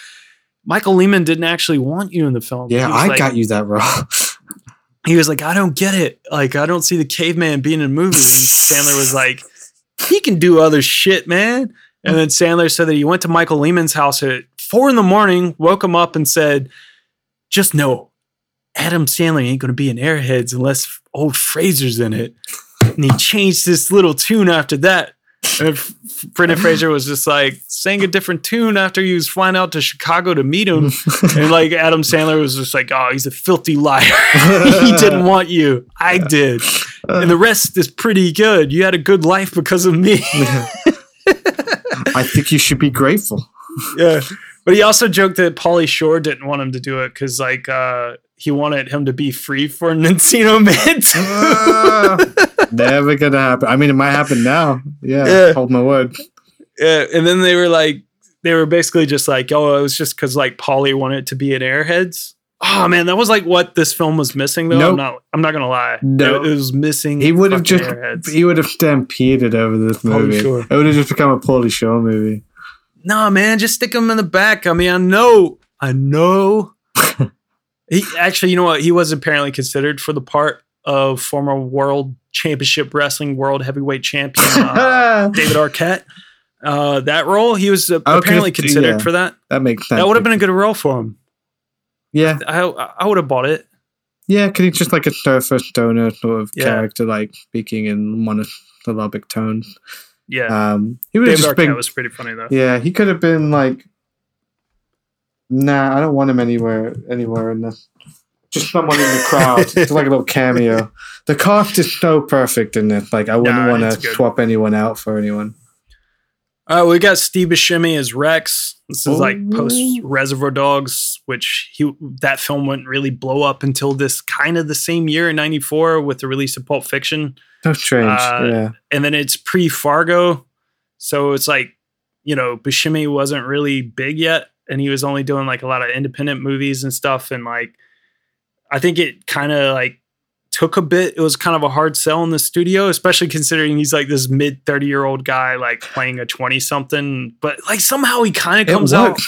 Michael Lehmann didn't actually want you in the film. Yeah, I like- got you that role. he was like, I don't get it. Like, I don't see the caveman being in a movie. And Sandler was like, he can do other shit, man. And then Sandler said that he went to Michael Lehmann's house at four in the morning, woke him up, and said, just know Adam Sandler ain't going to be in Airheads unless old Fraser's in it. And he changed this little tune after that. And Brendan Fraser was just like sang a different tune after he was flying out to Chicago to meet him. and like Adam Sandler was just like, oh, he's a filthy liar. he didn't want you. I did. And the rest is pretty good. You had a good life because of me. I think you should be grateful. yeah. But he also joked that Pauly Shore didn't want him to do it because like uh he wanted him to be free for Encino Man Never gonna happen. I mean, it might happen now. Yeah, Yeah. hold my word. Yeah, and then they were like, they were basically just like, oh, it was just because like Pauly wanted to be in Airheads. Oh man, that was like what this film was missing though. I'm not. I'm not gonna lie. No. it, it was missing. He would have just Airheads. he would have stampeded over this Pauly movie. Shore. It would have just become a Pauly Shore movie. No, man, just stick him in the back. I mean, I know, I know. he actually, you know what? He was apparently considered for the part of former World Championship Wrestling World Heavyweight Champion uh, David Arquette. Uh, that role, he was uh, Okay, apparently considered yeah. for that. That makes sense. That would have been a good role for him. yeah, I I would have bought it. yeah. Because he's just like a surfer stoner sort of Yeah. character, like speaking in monosyllabic tones. Yeah, Um, he would have David just Arquette been. was pretty funny though. Yeah, he could have been like. Nah, I don't want him anywhere. Anywhere in this. Just someone in the crowd, it's like a little cameo. The cast is so perfect in this. Like, I wouldn't Nah, want to swap anyone out for anyone. Uh, we got Steve Buscemi as Rex. This is like post Reservoir Dogs, which he that film wouldn't really blow up until this kind of the same year in '94 with the release of Pulp Fiction, So strange. Uh, yeah. and then it's pre Fargo. So it's like, you know, Buscemi wasn't really big yet, and he was only doing like a lot of independent movies and stuff. And like, I think it kind of like took a bit. It was kind of a hard sell in the studio, especially considering he's like this mid 30 year old guy, like playing a 20 something. But like somehow he kind of comes out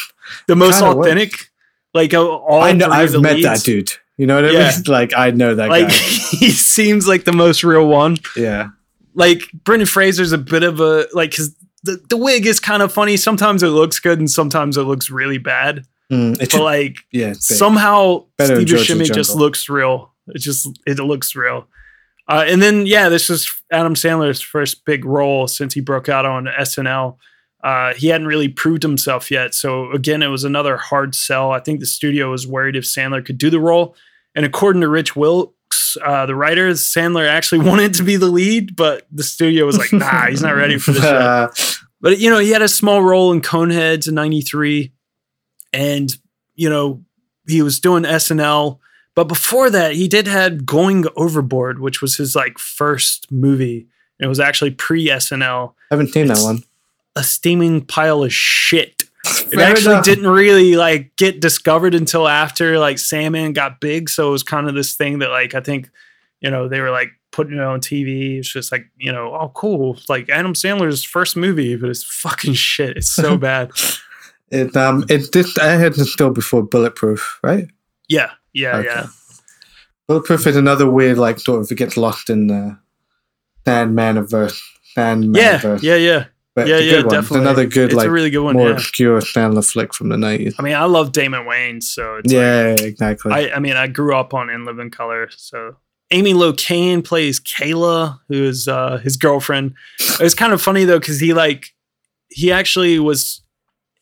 the most Kinda works. authentic. Like uh, all I know, I've met leads. that dude. You know what I Yeah. mean? Like I know that Like guy. he seems like the most real one. Yeah. Like Brendan Fraser's a bit of a like because the, the wig is kind of funny. Sometimes it looks good and sometimes it looks really bad. Mm, But should, like yeah. somehow Steve George of the Buscemi just looks real. It just it looks real. Uh, and then yeah, this is Adam Sandler's first big role since he broke out on SNL. Uh, he hadn't really proved himself yet, so again, it was another hard sell. I think the studio was worried if Sandler could do the role, and according to Rich Wilkes, uh, the writer, Sandler actually wanted to be the lead, but the studio was like, "Nah, he's not ready for this." But you know, he had a small role in Coneheads in '93, and you know, he was doing SNL. But before that, he did had Going Overboard, which was his like first movie. It was actually pre SNL. haven't seen that one. A steaming pile of shit. It actually enough. didn't really like get discovered until after like Sandman got big. So it was kind of this thing that like I think, you know, they were like putting it on TV. It's just like, you know, oh cool. Like Adam Sandler's first movie, but it's fucking shit. It's so bad. It um it did. I had it still before Bulletproof, right? Yeah, yeah, Okay. yeah. Bulletproof is another weird like sort of it gets lost in the Sandman verse. Sandman Yeah, yeah, yeah. But yeah, a yeah, one. It's definitely. another good It's a like really good one, more yeah. obscure Sandler flick from the nineties. I mean, I love Damon Wayans, so it's like, Yeah, exactly. I, I mean, I grew up on In Living Color, so Amy Locane plays Kayla, who is uh, his girlfriend. It's kind of funny though, because he like he actually was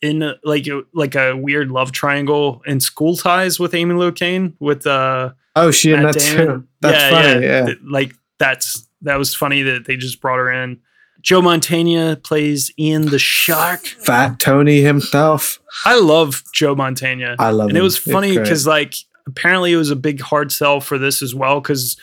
in a, like a, like a weird love triangle in School Ties with Amy Locane with uh, oh, she and Matt that Damon. That's funny. Yeah. Th- Like that's that was funny that they just brought her in. Joe Mantegna plays Ian the Shark. Fat Tony himself. I love Joe Mantegna. I love and it was funny because like apparently it was a big hard sell for this as well because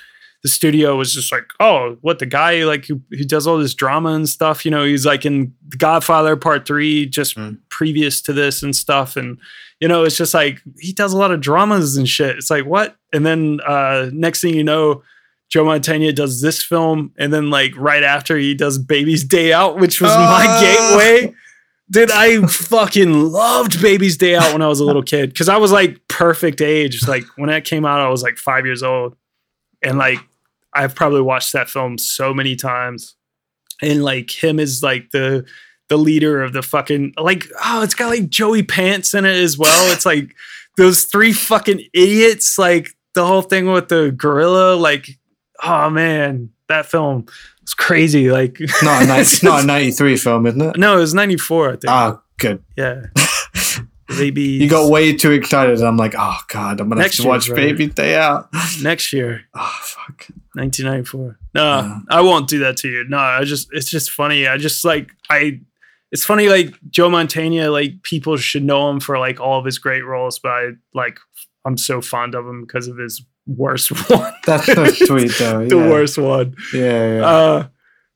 the studio was just like oh what the guy like who, who does all this drama and stuff you know he's like in the godfather part three just Mm. previous to this and stuff and you know it's just like he does a lot of dramas and shit it's like what and then uh next thing you know Joe Mantegna does this film, and then like right after he does Baby's Day Out, which was my Ah. gateway. Dude, I fucking loved Baby's Day Out when I was a little kid because I was like perfect age. Like when that came out, I was like five years old, and like I've probably watched that film so many times. And like him is like the the leader of the fucking like oh, it's got like Joey Pants in it as well. It's like those three fucking idiots. Like the whole thing with the gorilla. Like oh man, that film was crazy. Like not a ni- it's not a ninety three film, isn't it? no, it was ninety four. I think. Oh, good. Yeah. Baby. You got way too excited. and I'm like, oh god, I'm gonna Next have to watch year. Baby Day Out. next year, Oh fuck. 1994. No, I won't do that to you. No, I just it's just funny. I just like I it's funny like Joe Mantegna like people should know him for like all of his great roles, but I like I'm so fond of him because of his worst one. That's so sweet though. the worst one. Yeah, yeah. Uh,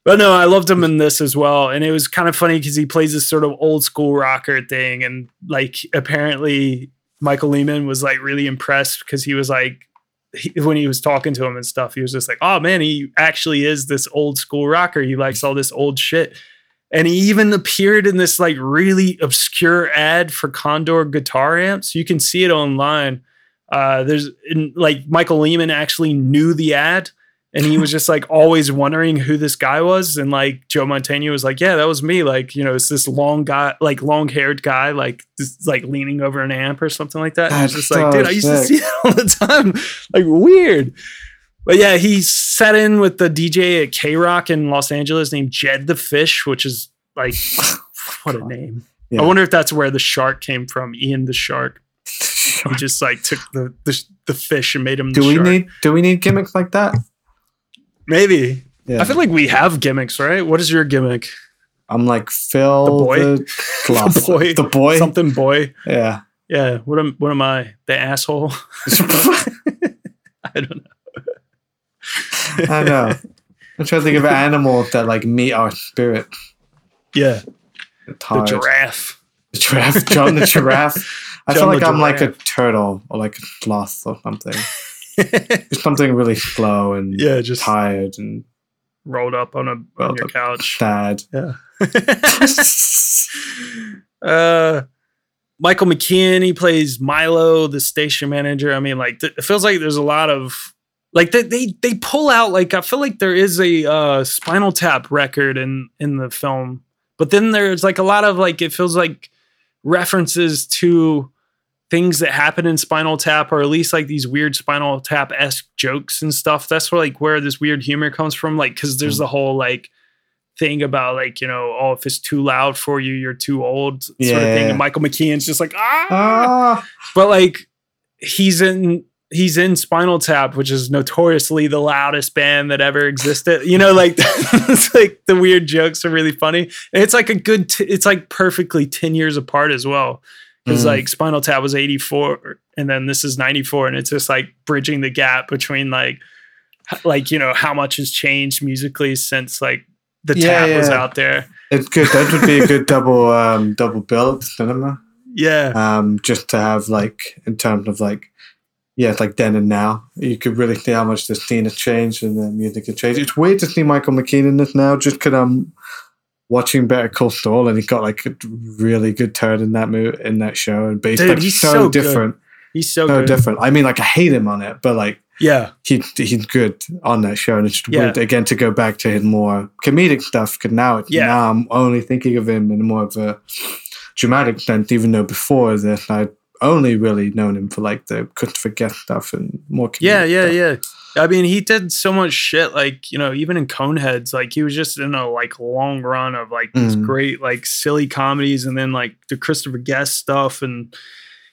but no, I loved him in this as well, and it was kind of funny because he plays this sort of old school rocker thing, and like apparently Michael Lehmann was like really impressed because he was like he, when he was talking to him and stuff, he was just like, "Oh man, he actually is this old school rocker. He likes all this old shit." And he even appeared in this like really obscure ad for Condor guitar amps. You can see it online. Uh, there's in, like Michael Lehmann actually knew the ad, and he was just like always wondering who this guy was. And like Joe Mantegna was like, "Yeah, that was me." Like you know, it's this long guy, like long haired guy, like this, like leaning over an amp or something like that. And I was just like, so dude, I used to see that all the time. like weird. But yeah, he sat in with the DJ at K Rock in Los Angeles named Jed the Fish, which is like, what a name. Yeah. I wonder if that's where the shark came from, Ian the Shark. He just like took the the, the fish and made him. do we shark. need do we need gimmicks like that? Maybe. Yeah. I feel like we have gimmicks, right? What is your gimmick? I'm like Fil The boy? the, Gloss. The boy. The boy. Something boy. Yeah. Yeah. What am what am I? The asshole? I don't know. I know. I'm trying to think of animals that like meet our spirit. Yeah. The The giraffe. The giraffe. John the giraffe. I feel John the like I'm like a turtle or like a sloth or something. Just something really slow and Yeah, just- tired and Rolled up on a on your couch. sad. Yeah. uh, Michael McKean, he plays Milo, the station manager. I mean, like, th- it feels like there's a lot of like they they, they pull out like I feel like there is a uh, Spinal Tap record in in the film, but then there's like a lot of like it feels like references to things that happen in Spinal Tap, or at least like these weird Spinal Tap esque jokes and stuff. That's where like where this weird humor comes from. Like, because there's the whole like thing about like you know, oh, if it's too loud for you, you're too old sort of thing. Yeah. And Michael McKean's just like ah, Ah, but like he's in he's in Spinal Tap, which is notoriously the loudest band that ever existed. You know, like it's like the weird jokes are really funny. And it's like a good. T- it's like perfectly ten years apart as well, because Mm. like Spinal Tap was eighty four, and then this is ninety four, and it's just like bridging the gap between like like you know how much has changed musically since like the Yeah, tap was out there. it's good. That would be a good double um double bill at the cinema. Yeah, Um, just to have like in terms of like yeah, it's like then and now. You could really see how much the scene has changed and the music has changed. It's weird to see Michael McKean in this now, just because I'm watching Better Call Saul and he got like a really good turn in that mo- in that show, and Dude, like he's so, so good. different, he's so, so good. different. I mean, like I hate him on it, but like Yeah, he he's good on that show, and it's just Yeah. weird again to go back to his more comedic stuff. Because now, Yeah. now I'm only thinking of him in more of a dramatic sense. Even though before this, I'd only really known him for like the Christopher Guest stuff and more. Comedic Yeah, yeah, stuff. yeah. I mean, he did so much shit. Like, you know, even in Coneheads, like he was just in a like long run of like these Mm. great like silly comedies, and then like the Christopher Guest stuff, and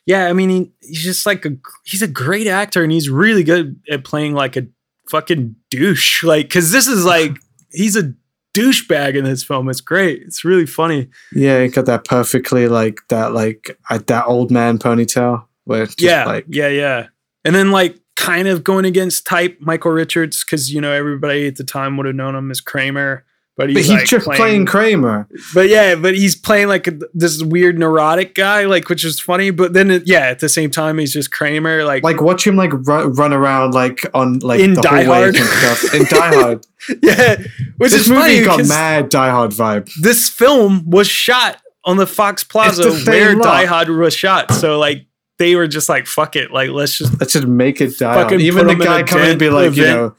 yeah, I mean, he, he's just like a he's a great actor, and he's really good at playing like a fucking douche. Like, because this is like he's a douchebag in this film. It's great. It's really funny. Yeah, he got that perfectly like that like that old man ponytail. Where yeah, like yeah, yeah. And then like kind of going against type Michael Richards because you know everybody at the time would have known him as Kramer, but he's, but he's like, just playing, Kramer. But yeah, but he's playing like a, this weird neurotic guy, like which is funny. But then yeah, at the same time he's just Kramer, like Like watch him like run, run around like on like In Die Hard. and stuff in Die Hard. yeah, which this is funny movie got mad Die Hard vibe. this film was shot on the Fox Plaza the where lot. Die Hard was shot. So like they were just like, fuck it, like let's just Let's just make it die. Fucking Even the guy in and be like, you know,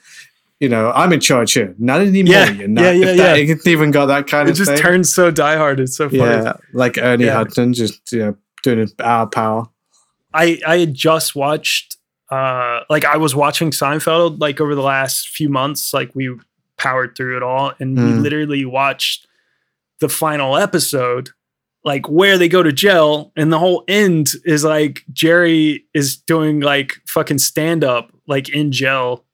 you know, I'm in charge here. Not anymore. Yeah, You're not. yeah, yeah, that- yeah. It even got that kind it of just thing. turns so Die Hard. It's so funny. yeah, like Ernie Yeah. Hudson just yeah doing it our power. I I had just watched uh like I was watching Seinfeld like over the last few months like we powered through it all and we Mm. literally watched the final episode like where they go to jail and the whole end is like Jerry is doing like fucking stand up like in jail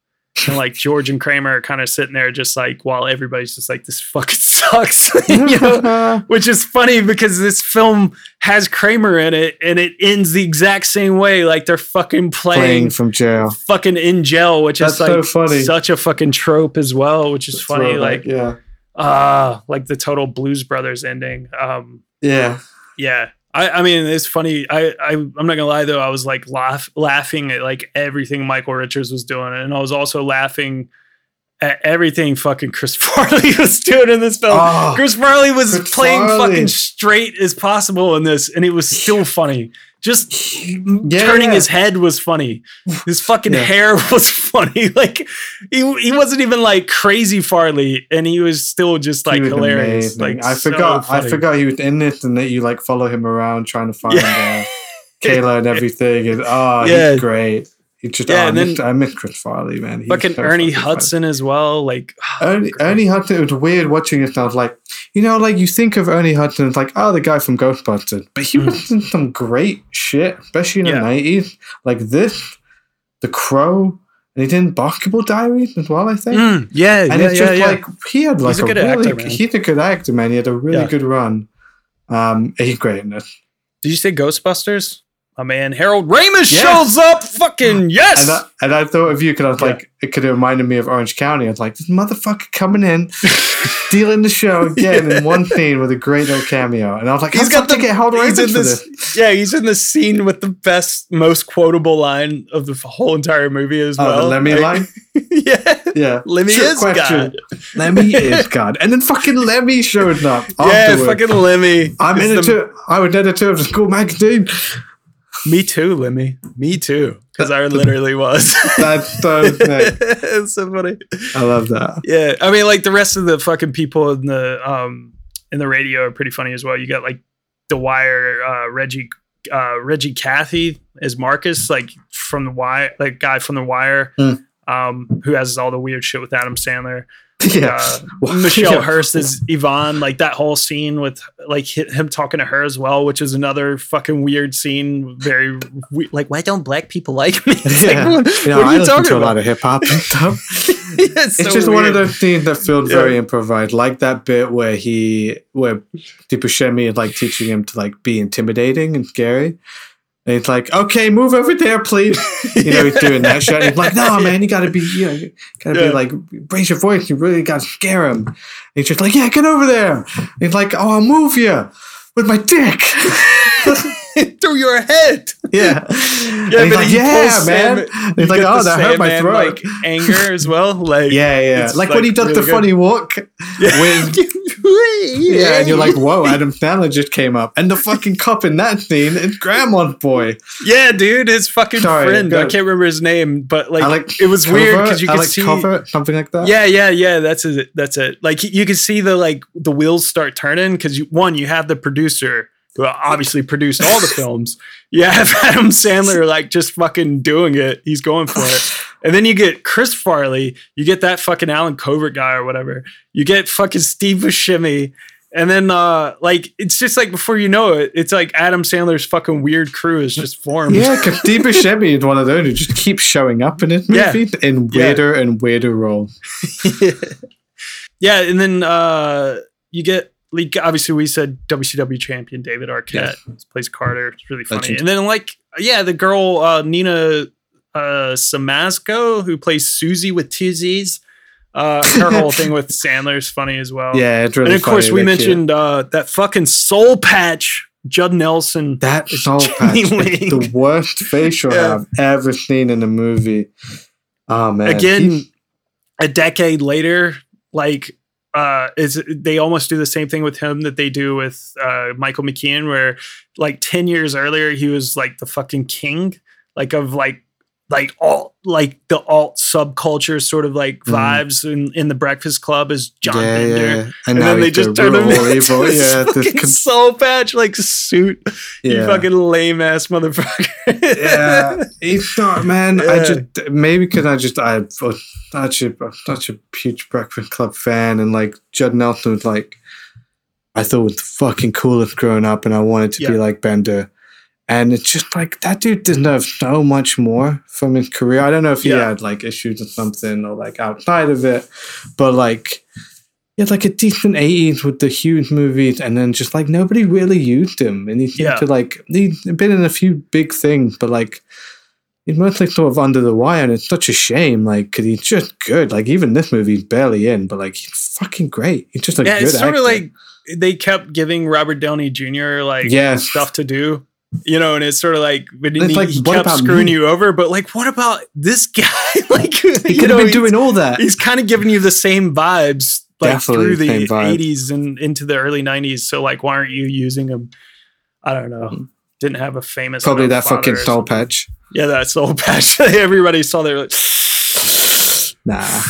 and like George and Kramer are kind of sitting there just like while everybody's just like this fucking sucks you know which is funny because this film has Kramer in it and it ends the exact same way. Like they're fucking playing, Playing from jail. fucking in jail, which That's is like so funny. such a fucking trope as well, which is funny. Throwback, Like, yeah, ah, like the total Blues Brothers ending. Um, yeah. yeah. I, I mean, it's funny. I, I, I'm not gonna lie though. I was like laugh, laughing at like everything Michael Richards was doing, and I was also laughing everything fucking Chris Farley was doing in this film. Oh, Chris Farley was Chris playing Farley. fucking straight as possible in this, and it was still funny. Just Yeah, turning his head was funny. His fucking Yeah. hair was funny. Like he, he wasn't even like crazy Farley, and he was still just like hilarious. amazing. Like I so forgot. I forgot he was in this, and that you like follow him around trying to find Yeah. uh, Kayla and everything. And oh, Yeah. he's great. Just, Yeah, oh, I, and then- miss, I miss Chris Farley, man. He's Fucking so Ernie fucking. Hudson as well. Like Ernie, Ernie Hudson, it was weird watching it. and I was like, you know, like you think of Ernie Hudson as like, oh, the guy from Ghostbusters, but he was in some great shit, especially in Mm. Yeah. the nineties, like this, The Crow, and he did in Basketball Diaries as well, I think. Mm, yeah, and yeah, it's just yeah. like he had like He's a a, good really, actor, man. he's a good actor, man. He had a really good run. Um, he's great in this. Did you say Ghostbusters? My man Harold Ramis Yeah. shows up. Fucking yes. And I, and I thought of you because I was like, it could have reminded me of Orange County. I was like, this motherfucker coming in, stealing the show again in one scene with a great little cameo. And I was like, He's got to get hold of he's Ramis in for this, this. yeah, he's in the scene with the best, most quotable line of the whole entire movie as Oh, well. the Lemmy Like- line? yeah, Yeah. Lemmy Trick is God. Lemmy is God. And then fucking Lemmy showed up. Yeah, afterward. fucking Lemmy. I'm in the- too. I would editor of the school magazine. Me too, Lemmy. Me too. Because I literally was. That's so sick. it's so funny. I love that. Yeah, I mean, like the rest of the fucking people in the um in the radio are pretty funny as well. You got like the Wire, uh, Reggie, uh, Reggie Cathey as Marcus, like from the Wire, like guy from the Wire, Mm. um, who has all the weird shit with Adam Sandler. Yeah. Uh, Michelle yeah. Hurst is Yvonne, like that whole scene with like him talking to her as well, which is another fucking weird scene. Very we- like, why don't black people like me? It's like, Yeah. what, You know, what are I you listen talking to a lot of hip hop and stuff. it's it's so just one of weird. those scenes that feels Yeah. very improvised, like that bit where he, where Buscemi is like teaching him to like be intimidating and scary. And he's like, "Okay, move over there, please." You know, he's doing that shit. He's like, "No, man, you got to be, you know, you got to Yeah. be like, raise your voice. You really got to scare him." And he's just like, "Yeah, get over there." And he's like, "Oh, I'll move you with my dick." through your head. yeah, Yeah, And but like, "Yeah, man." Sam- he's like, "Oh, that hurt my throat." Like anger as well. Like Yeah, yeah. it's, Like, when he does really the good. funny walk Yeah. with Yeah, and you're like, whoa, Adam Sandler just came up. And the fucking cop in that scene is Grandma's boy. yeah, dude, his fucking Sorry, friend. go- I can't remember his name, but like, Alec it was weird because you could Alec see. Covert, something like that. Yeah, yeah, yeah. That's it. That's it. Like you can see the like the wheels start turning because you one you have the producer who obviously produced all the films. You have Adam Sandler like just fucking doing it. He's going for it. And then you get Chris Farley. You get that fucking Allen Covert guy or whatever. You get fucking Steve Buscemi. And then uh like it's just like before you know it, it's like Adam Sandler's fucking weird crew is just formed. Yeah, because Steve Buscemi is one of those who just keeps showing up in his Yeah. movies in Yeah. weirder and weirder roles. Yeah, and then uh, you get like obviously we said WCW champion David Arquette plays Carter. It's really funny. And then like yeah, the girl uh, Nina uh, Siemaszko who plays Susie with two Z's. Uh, her whole thing with Sandler's funny as well. Yeah, it's really and of course funny, we they're cute. mentioned uh, that fucking soul patch, Judd Nelson. that soul patch. the worst facial Yeah. I've ever seen in a movie. Oh man. again He- a decade later like uh is they almost do the same thing with him that they do with uh michael mckean where like 10 years earlier he was like the fucking king like of like like alt like the alt subculture sort of like Mhm. vibes in, in the breakfast club is john yeah, bender yeah. and, And, then they just the turn him into evil. this Yeah, fucking con- soul patch like suit you fucking lame ass motherfucker yeah, he's not, man. I just maybe because I just I was such a such a huge Breakfast Club fan, and like Judd Nelson was like, I thought was the fucking coolest growing up, and I wanted to be like Bender. And it's just like that dude deserves so much more from his career. I don't know if he Yeah. had like issues or something or like outside of it, but like he had like a decent 80s with the huge movies, and then just like nobody really used him. And he seemed Yeah. to like, he's been in a few big things, but like he's mostly sort of under the wire, and it's such a shame, like, because he's just good. Like, even this movie, he's barely in, but like, he's fucking great. He's just a yeah, good it's sort actor. of like they kept giving Robert Downey Jr. like Yes. stuff to do, you know, and it's sort of like, he, like, he kept screwing me? you over. But like, what about this guy? like, he could know, have been doing all that. He's kind of giving you the same vibes like Definitely through the the vibe. 80s and into the early 90s. So like, why aren't you using him? I don't know. Mm-hmm. Didn't have a famous Probably that fucking soul patch. Yeah, that soul patch. Everybody saw there. Like, Nah.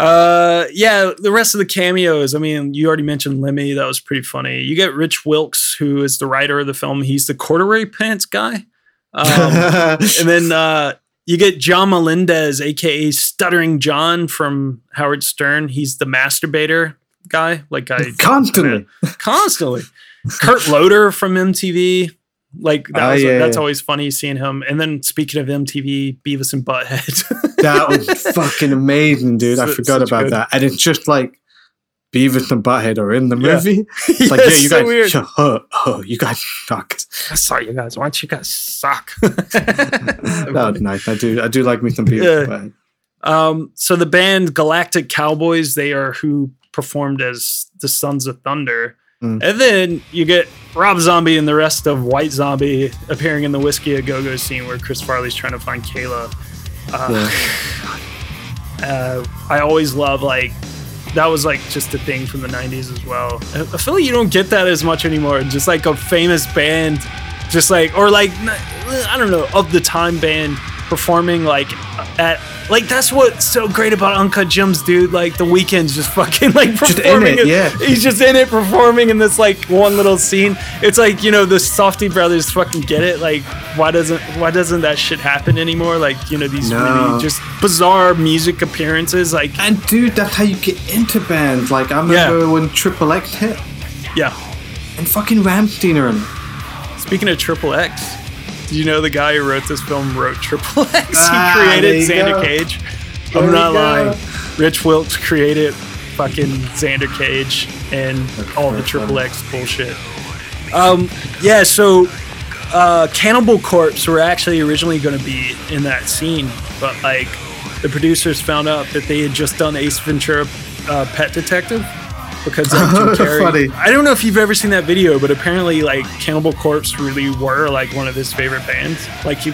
Uh, yeah, the rest of the cameos. I mean, you already mentioned Lemmy. That was pretty funny. You get Rich Wilkes, who is the writer of the film. He's the corduroy pants guy. Um, and then uh, you get John Melendez, aka Stuttering John from Howard Stern. He's the masturbator guy. Like I Constantly. constantly. Kurt Loder from MTV. Like that Ah, was, yeah, that's yeah. always funny seeing him. And then speaking of MTV, Beavis and Butthead. that was fucking amazing, dude. I forgot about good- that. And it's just like Beavis and Butthead are in the Yeah. movie. It's like, Yeah, yeah, you so guys, oh, oh, you guys suck. Sorry, you guys. Why don't you guys suck? That was nice. I do, I do like me some Beavis Yeah. and Butthead. Um, so the band Galactic Cowboys, they are who performed as the Sons of Thunder. Mm. And then you get Rob Zombie and the rest of White Zombie appearing in the Whiskey a Go Go scene where Chris Farley's trying to find Kayla. Uh, uh, I always love like that was like just a thing from the 90s as well. I I feel like you don't get that as much anymore. Just like a famous band, just like, or like, I don't know, of the time band performing like at, like that's what's so great about Uncut Gems, dude. Like the Weeknd's just fucking like Just in performing. it, yeah. He's just in it performing in this like one little scene. It's like, you know, the Safdie brothers fucking get it. Like, why doesn't, why doesn't that shit happen anymore? Like, you know, these No. really just bizarre music appearances. Like, And dude, that's how you get into bands. Like I remember when Triple X hit yeah. and fucking Rammstein are in. Speaking of Triple X, you know the guy who wrote this film wrote Triple X? Ah, he created there Xander go. Cage. There I'm not go. lying. Rich Wilkes created fucking Xander Cage and all the very Triple funny. X bullshit. Um, yeah, so uh, Cannibal Corpse were actually originally going to be in that scene, but like the producers found out that they had just done Ace Ventura uh, Pet Detective because like, Jim Carrey. Funny. I don't know if you've ever seen that video, but apparently like Cannibal Corpse really were like one of his favorite bands. Like he,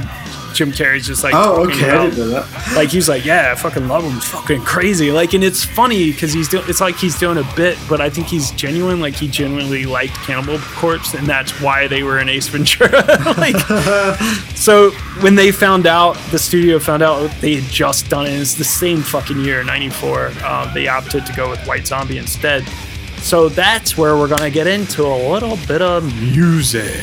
Jim Carrey's just like Oh, okay, I didn't know that. like he's like, yeah, I fucking love him. It's fucking crazy. Like, and it's funny because he's doing. It's like he's doing a bit, but I think he's genuine. Like he genuinely liked Cannibal Corpse, and that's why they were in Ace Ventura. like, so when they found out, the studio found out they had just done it. It's the same fucking year, '94. Uh, they opted to go with White Zombie instead. So that's where we're gonna get into a little bit of music.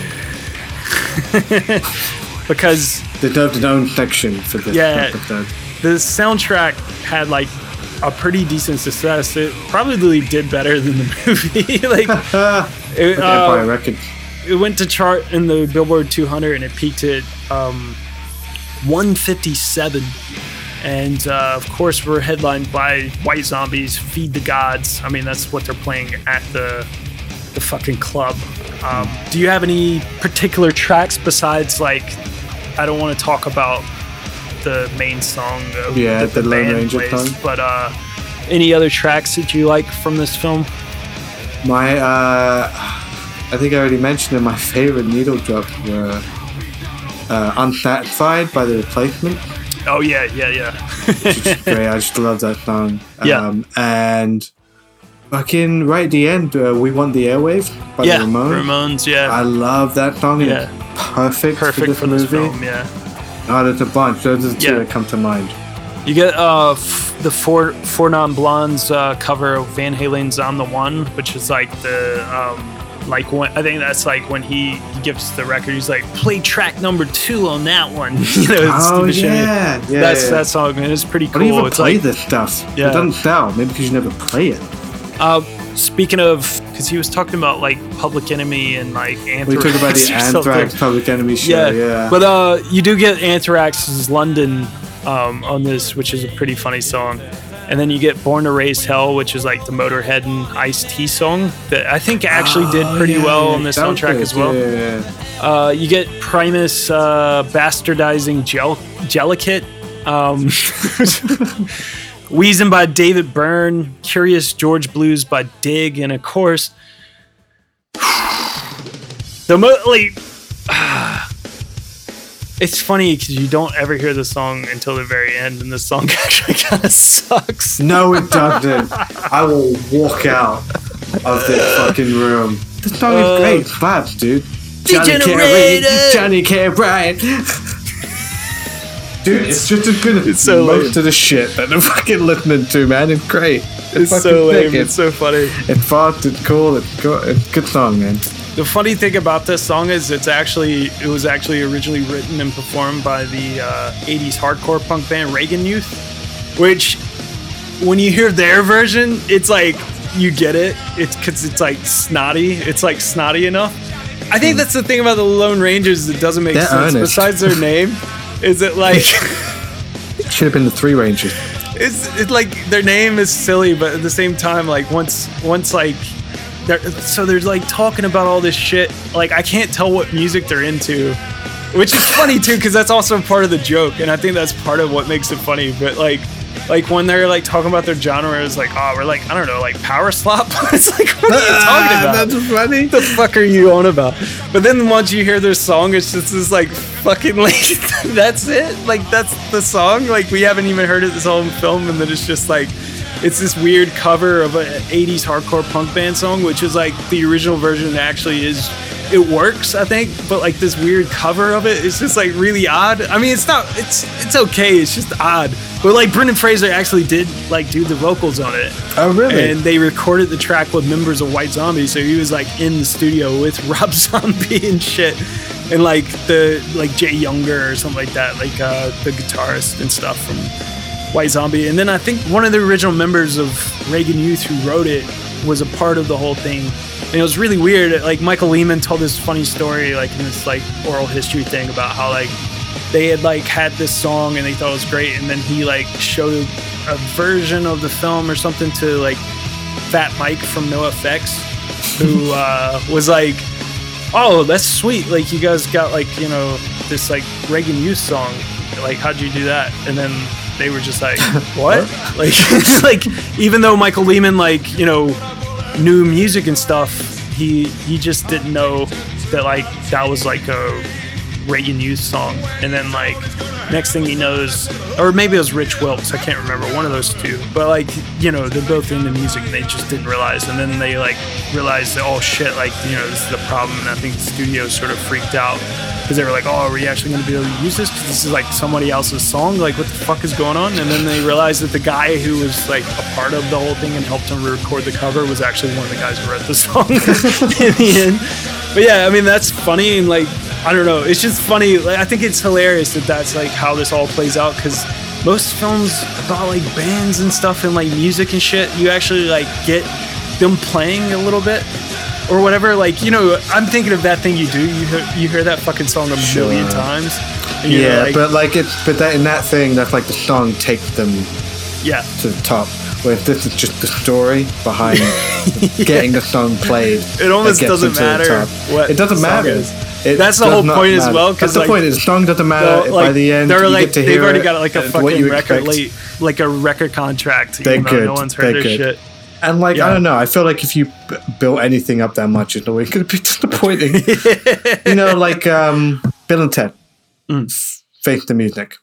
because They dubbed own section for this Yeah. episode. the soundtrack had like a pretty decent success. It probably did better than the movie. like it, uh, Records. it went to chart in the Billboard 200 and it peaked at um, 157. And uh, of course, we're headlined by White Zombies, "Feed the Gods." I mean, that's what they're playing at the the fucking club. Um, do you have any particular tracks besides like? I don't want to talk about the main song. Of Yeah, that the Lone band Ranger plays, song. But uh, any other tracks that you like from this film? My, uh, I think I already mentioned it. My favorite needle drops were uh, "Unsatisfied" by the Replacement. Oh yeah, yeah, yeah. which is great. I just love that song. Yeah. Um, and fucking right at the end, uh, "We Want the Airwaves" by yeah, the Ramones. Ramones. Yeah, I love that song. Yeah. perfect, perfect for this movie. film. Yeah. Oh, there's a bunch. Those are the two Yeah. that come to mind. You get uh, f- the four four non blondes uh, cover of Van Halen's "I'm the One," which is like the um, like when I think that's like when he, he gives the record. He's like, "Play track number two on that one." you know, it's Oh, Steve yeah, yeah, That's yeah. that song, man. It's pretty Why do you cool. even It's play like this stuff? Yeah. It doesn't sell. Maybe because you never play it. Uh, speaking of, because he was talking about like Public Enemy and like Anthrax. We talk about the something. Anthrax Public Enemy show. Yeah. But uh, you do get Anthrax's London um, on this, which is a pretty funny song. And then you get Born to Raise Hell, which is like the Motorhead and Ice T song that I think actually did Oh, pretty yeah, well on this was soundtrack as well. Yeah, yeah, Uh, you get Primus uh, bastardizing Gel- Jellikit. Um, Wheezing by David Byrne, Curious George Blues by Dig, and of course, the Motley. it's funny because you don't ever hear the song until the very end, and the song actually kind of sucks. No, it doesn't. I will walk out of this fucking room. The song Uh, is great. It's dude. Johnny Degenerated. Carey. Johnny Carey. Dude, it's just as good as It's so most lame. of the shit that I'm fucking listening to, man. It's great. It's fucking so lame. sick. It's so funny. It's fast. It's cool. It's, go- it's a good song, man. The funny thing about this song is it's actually it was actually originally written and performed by the uh, 80s hardcore punk band Reagan Youth, which when you hear their version, it's like you get it. It's because it's like snotty. It's like snotty enough. I think that's the thing about the Lone Rangers that doesn't make They're sense. Besides their name, is it like it Should have been the Three Rangers. it's it's like their name is silly, but at the same time, like once once like they're so they're like talking about all this shit. Like I can't tell what music they're into, which is funny too, because that's also part of the joke, and I think that's part of what makes it funny. But like like when they're like talking about their genre is like oh we're like I don't know like power slop. it's like what are you ah, talking about? That's funny. What the fuck are you on about? But then once you hear their song, it's just this like fucking like that's it. Like that's the song. Like we haven't even heard it this whole film, and then it's just like it's this weird cover of an 80s hardcore punk band song, which is like the original version actually is it works, I think, but like this weird cover of it is just like really odd. I mean, it's not it's it's okay, it's just odd. But like Brendan Fraser actually did like do the vocals on it. Oh, really? And they recorded the track with members of White Zombie, so he was like in the studio with Rob Zombie and shit. And like the like J. Yuenger or something like that, like uh the guitarist and stuff from White Zombie. And then I think one of the original members of Reagan Youth who wrote it was a part of the whole thing. And it was really weird. Like Michael Lehmann told this funny story, like in this like oral history thing about how like they had like had this song and they thought it was great, and then he like showed a version of the film or something to like Fat Mike from NOFX, who uh, was like, "Oh, that's sweet! Like you guys got like you know this like Reagan Youth song. Like how'd you do that?" And then they were just like, "What?" like like even though Michael Lehmann like you know knew music and stuff, he he just didn't know that like that was like a Reagan Youth song. And then like next thing he knows, or maybe it was Rich Wilkes, I can't remember, one of those two. But like you know they're both into music, and they just didn't realize. And then they like realized that oh shit, like you know this is the problem. And I think the studio sort of freaked out because they were like, oh, are we actually going to be able to use this? Because this is like somebody else's song. Like what the fuck is going on? And then they realized that the guy who was like a part of the whole thing and helped him record the cover was actually one of the guys who wrote the song in the end. But yeah, I mean that's funny and like I don't know, it's just funny. Like, I think it's hilarious that that's like how this all plays out because most films about like bands and stuff and like music and shit, you actually like get them playing a little bit or whatever. Like you know, I'm thinking of that thing you do. You hear, you hear that fucking song a Sure. million times. Yeah, like, but like it's but that in that thing, that's like the song takes them yeah, to the top. Where this is just the story behind getting the song played. It almost doesn't the matter what it doesn't matter. It That's the whole point as well. well, 'cause, That's the like- point. Is the song doesn't matter. Well, By the end, they're you like get to they've already it got like a fucking record late, like a record contract. They're even though good. No one's heard They're their good. shit. And like Yeah. I don't know, I feel like if you b- built anything up that much, it's always going to be disappointing. you know, like um, Bill and Ted, Mm. Face the Music.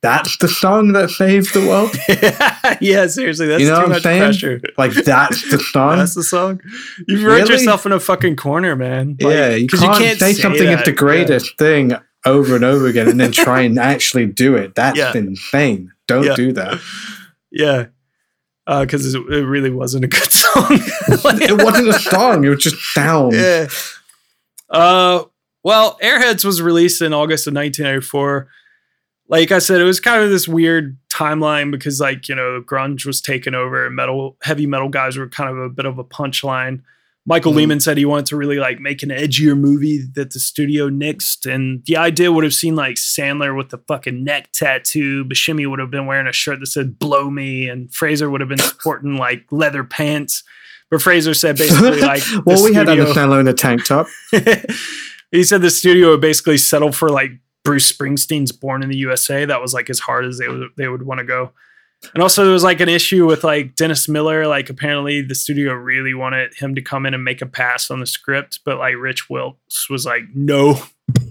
That's the song that saved the world. yeah, seriously, that's you know too much saying? pressure. Like that's the song. That's the song. You've wrote Really? yourself in a fucking corner, man. Like, yeah, you can't, say, something that. is the greatest thing over and over again, and then try and actually do it. That's Yeah. insane. Don't Yeah. do that. Yeah, because it, it really wasn't a good song. It wasn't a song. It was just sound. yeah. Uh, well, Airheads was released in August of 1994. Like I said, it was kind of this weird timeline because, like, you know, grunge was taken over and metal, heavy metal guys were kind of a bit of a punchline. Michael Mhm. Lehmann said he wanted to really like make an edgier movie that the studio nixed, and the idea would have seen like Sandler with the fucking neck tattoo, Buscemi would have been wearing a shirt that said "Blow Me," and Fraser would have been sporting like leather pants. But Fraser said basically like, well, we had Adam studio- Sandler in a tank top. he said the studio would basically settle for like Bruce Springsteen's Born in the USA. That was like as hard as they would they would want to go. And also there was like an issue with like Dennis Miller. Like apparently the studio really wanted him to come in and make a pass on the script, but like Rich Wilkes was like, no,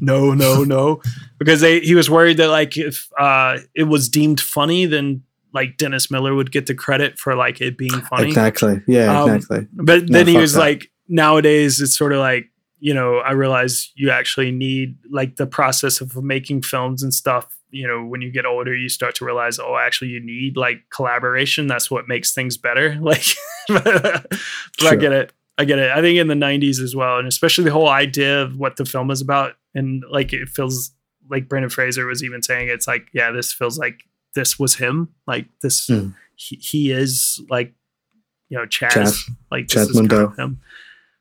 no, no, no, because they he was worried that like if uh it was deemed funny, then like Dennis Miller would get the credit for like it being funny. Exactly. Yeah, Um, exactly. But No, then he was that. like, nowadays it's sort of like, you know, I realize you actually need like the process of making films and stuff. You know, when you get older, you start to realize, oh, actually, you need like collaboration. That's what makes things better. Like, but I get it. I get it. I think in the 90s as well, and especially the whole idea of what the film is about. And like, it feels like Brendan Fraser was even saying, it's like, yeah, this feels like this was him. Like, this, Hmm. he, he is like, you know, Chaz. Chaz. Like, Chaz this is kind of him.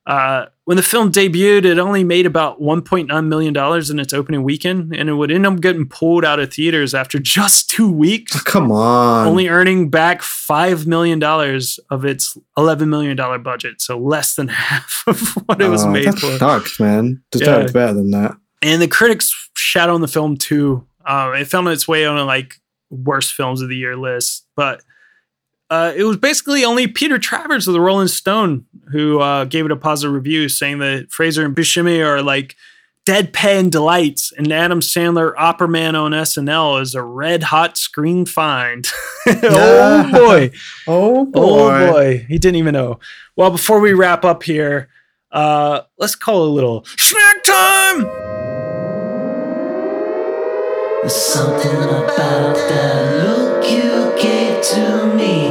Uh, when the film debuted, it only made about 1.9 million dollars in its opening weekend, and it would end up getting pulled out of theaters after just two weeks. Come on. only earning back five million dollars of its 11 million dollar budget, so less than half of what it was Oh, made that for. sucks, man. Deserved better than that. And the critics shat on the film too. Um, it found its way on a like worst films of the year list, but uh, it was basically only Peter Travers of the Rolling Stone who uh, gave it a positive review, saying that Fraser and Buscemi are like deadpan delights, and Adam Sandler, Opera Man on SNL, is a red hot screen find. oh boy. Oh boy. Oh boy, he didn't even know. Well, before we wrap up here, uh, let's call a little snack time. There's something about that look you gave to me.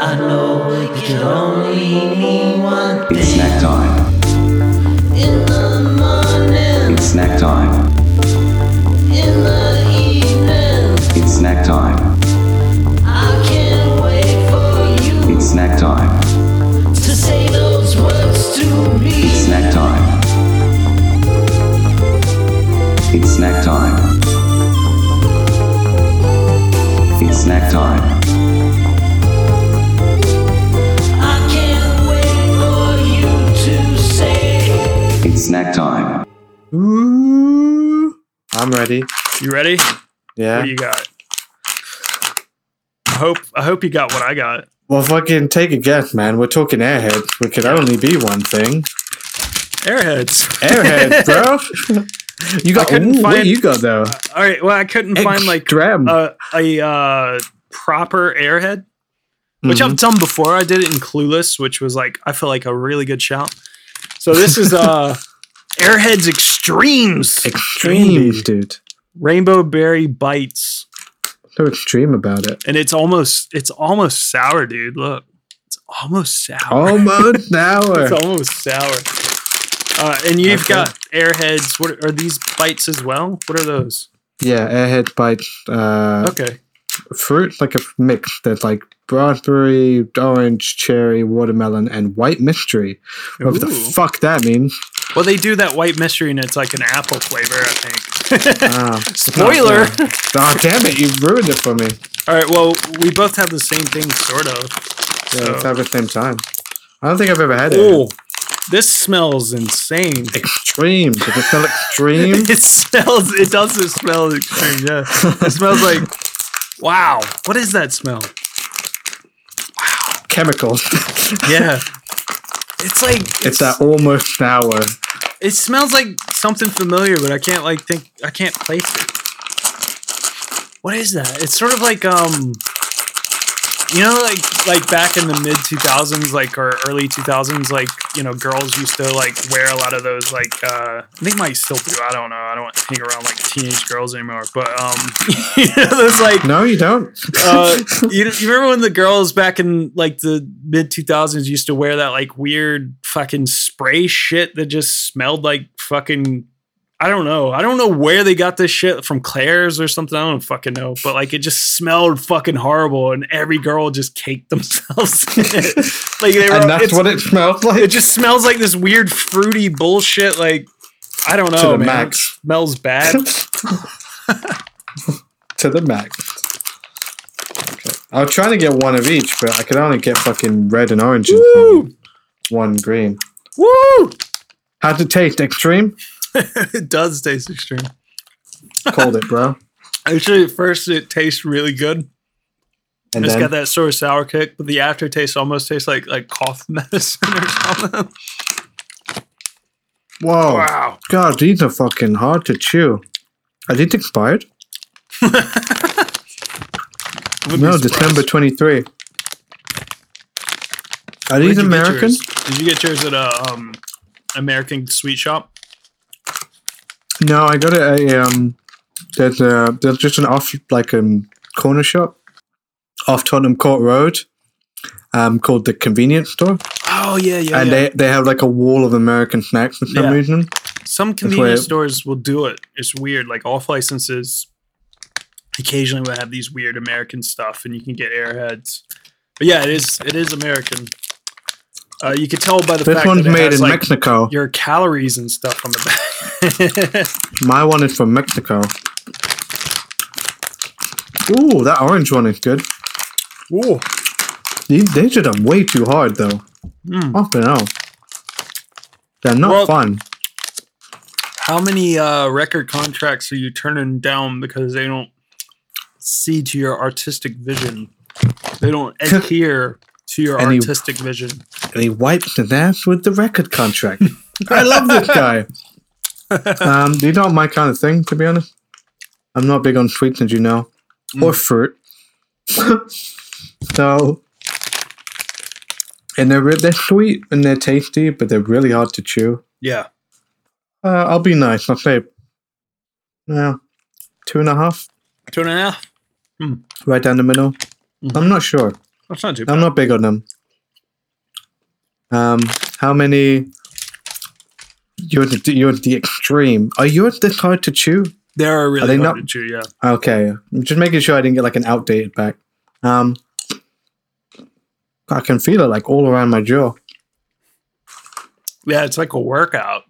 I know it could only mean one thing. It's snack time. In the morning, It's snack time. in the evening, It's snack time. I can't wait for you It's snack time. to say those words to me. It's snack time. It's snack time. It's snack time. Snack time. Ooh. I'm ready. You ready? Yeah. What do you got? I hope I hope you got what I got. Well, fucking take a guess, man. We're talking airheads. We could only be one thing. Airheads. Airheads, bro. you got. I couldn't ooh, what find- you got though? All right. Well, I couldn't find like Extreme. a a uh, proper airhead, which Mm-hmm. I've done before. I did it in Clueless, which was like I feel like a really good shout. So this is uh Airheads Extremes. Extreme, Candy. dude. Rainbow Berry Bites. So extreme about it. And it's almost it's almost sour, dude. Look. It's almost sour. Almost sour. it's almost sour. Uh, and you've Okay. got Airheads. What are these bites as well? What are those? Yeah, airhead bites. Uh, Okay. Fruit like a mix that's like raspberry, orange, cherry, watermelon, and white mystery. Whatever the fuck that means. Well, they do that white mystery, and it's like an apple flavor, I think. Ah, Spoiler. Oh damn it! You ruined it for me. All right. Well, we both have the same thing, sort of. Yeah, let's have it at the same time. I don't think I've ever had it. Oh, this smells insane. Extreme. Does it smell extreme? it smells. It does it smell extreme. Yeah. It smells like. Wow. What is that smell? Wow. Chemicals. Yeah. It's like it's that almost sour. It smells like something familiar, but I can't like think. I can't place it. What is that? It's sort of like um, you know, like like back in the mid two thousands, like or early two thousands, like you know, girls used to like wear a lot of those like uh, they might still do. I don't know. I don't hang around like teenage girls anymore, but um, you know, those like No, you don't. uh, you, you remember when the girls back in like the mid 2000s used to wear that like weird fucking spray shit that just smelled like fucking I don't know. I don't know where they got this shit from Claire's or something. I don't fucking know. But like it just smelled fucking horrible and every girl just caked themselves in it. Like they were and that's what it smells like. it just smells like this weird fruity bullshit like I don't know. To the man. max. It smells bad. to the max. Okay. I was trying to get one of each, but I could only get fucking red and orange and one green. Woo! How's it taste? Extreme? it does taste extreme. Called it, bro. Actually, at first it tastes really good. And it's then got that sort of sour kick, but the aftertaste almost tastes like like cough medicine or something. whoa, Wow. God, these are fucking hard to chew. Are these expired? No, be December twenty three. Are these American? Did you get yours at a um, American sweet shop? No, I got it. A um, there's a there's just an off like um corner shop off Tottenham Court Road, um, called the Convenience Store, Oh yeah, yeah. and yeah. they they have like a wall of American snacks for some Yeah. reason. Some convenience stores will do it. It's weird. Like off licenses, occasionally will have these weird American stuff, and you can get airheads. But yeah, it is it is American. Uh, you could tell by the This fact one's that it made has, in like, Mexico. Your calories and stuff on the back. My one is from Mexico. Ooh, that orange one is good. Ooh. These, they should have way too hard though. Mm. Fucking hell. They're not Well- fun. How many uh, record contracts are you turning down because they don't see to your artistic vision? They don't adhere to your And artistic vision. And he wiped his ass with the record contract. I love this guy. Um, these aren't my kind of thing, to be honest. I'm not big on sweets, as you know, or fruit. so, and they're they're sweet and they're tasty, but they're really hard to chew. Yeah. Uh, I'll be nice. I'll say, yeah, two and a half, Two and a half. right down the middle. I'm not sure. That's not too bad. I'm not big on them. Um, how many? You're the you're the extreme. Are yours this hard to chew? They're really they hard not- to chew, yeah. Okay, I'm just making sure I didn't get like an outdated pack. Um, I can feel it like all around my jaw. Yeah, it's like a workout.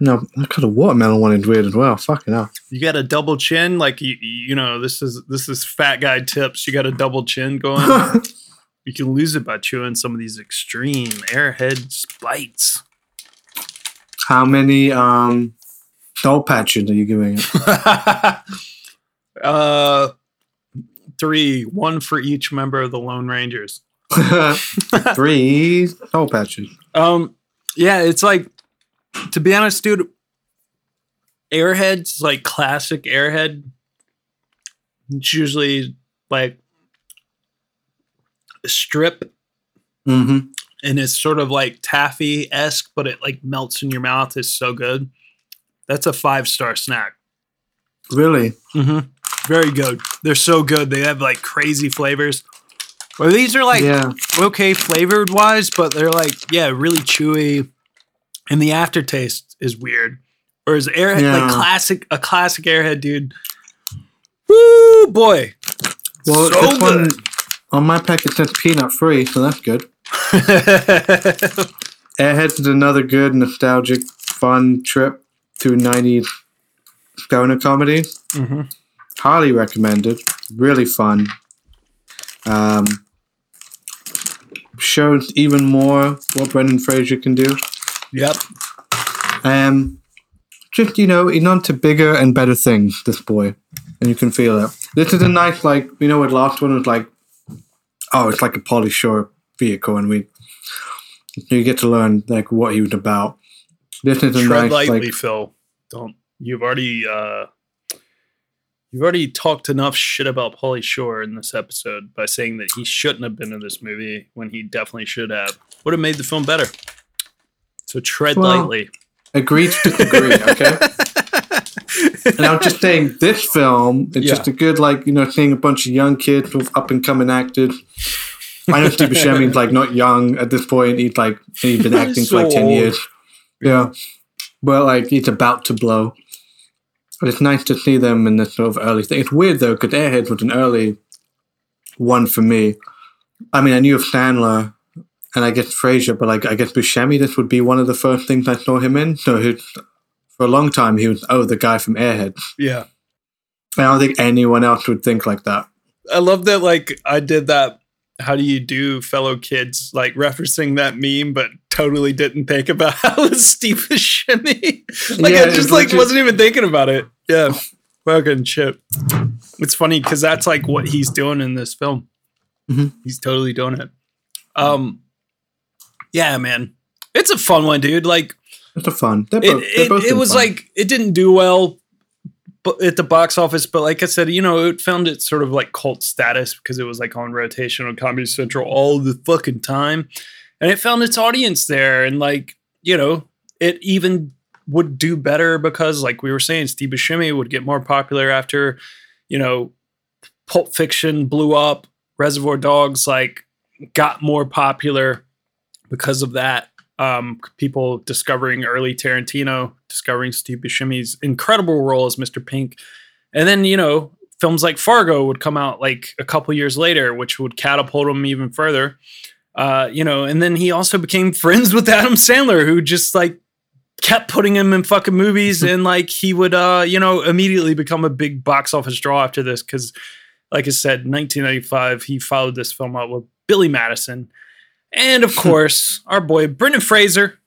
No, I got a watermelon one is weird as well. Fucking hell. You got a double chin, like you, you know, this is this is fat guy tips. You got a double chin going. you can lose it by chewing some of these extreme airhead bites. How many um soul patches are you giving it? uh, three, one for each member of the Lone Rangers. Three soul patches. Um, yeah, it's like to be honest, dude. Airheads like classic Airhead. It's usually like strip, Mm-hmm. And it's sort of like taffy esque, but it like melts in your mouth. It's so good. That's a five star snack. Really? Mm-hmm. Very good. They're so good. They have like crazy flavors. Well, these are like Yeah. okay flavored wise, but they're like yeah, really chewy, and the aftertaste is weird. Whereas Airhead, Yeah. like classic, a classic Airhead, dude. Woo boy, Well, so this one on my pack it says peanut free, so that's good. Airheads is another good, nostalgic, fun trip to 90s stoner comedy. Mhm. Highly recommended. Really fun. Um, shows even more what Brendan Fraser can do. Yep. Um, just you know, he's on to bigger and better things. This boy, and you can feel it. This is a nice, like you know, what last one was like. Oh, it's like a Pauly Shore vehicle, and we you get to learn like what he was about. This is a Tread nice, lightly, like Fil. Don't. You've already uh, you've already talked enough shit about Pauly Shore in this episode by saying that he shouldn't have been in this movie when he definitely should have. Would have made the film better. So tread Well, lightly. agree to disagree. Okay. and I'm just saying, this film is Yeah. just a good, like you know, seeing a bunch of young kids with up and coming actors. I know Steve Buscemi's like not young at this point. He's like he's been acting He's for like ten old. years. Yeah, but like he's about to blow. But it's nice to see them in this sort of early thing. It's weird though because Airheads was an early one for me. I mean, I knew of Sandler and I guess Fraser, but like I guess Buscemi, this would be one of the first things I saw him in. So he, for a long time, he was oh the guy from Airheads. Yeah. I don't think anyone else would think like that. I love that like I did that how do you do fellow kids like referencing that meme but totally didn't think about how it was Steve Buscemi. like Yeah, I just like legit- wasn't even thinking about it. Yeah. Fucking chip It's funny cuz that's like what he's doing in this film. Mhm. He's totally doing it. Um yeah, man. It's a fun one, dude. Like It's a fun. They're it, both, it, both it was fun. like it didn't do well at the box office but like i said you know it found its sort of like cult status because it was like on rotation on comedy central all the fucking time. And it found its audience there and like you know it even would do better because like we were saying steve buscemi would get more popular after you know pulp fiction blew up reservoir dogs like got more popular because of that um, people discovering early Tarantino, discovering Steve Buscemi's incredible role as Mr. Pink, and then you know films like Fargo would come out like a couple years later, which would catapult him even further. Uh, you know, and then he also became friends with Adam Sandler, who just like kept putting him in fucking movies, and like he would, uh, you know, immediately become a big box office draw after this because, like I said, 1995 he followed this film out with Billy Madison, and of course our boy Brendan Fraser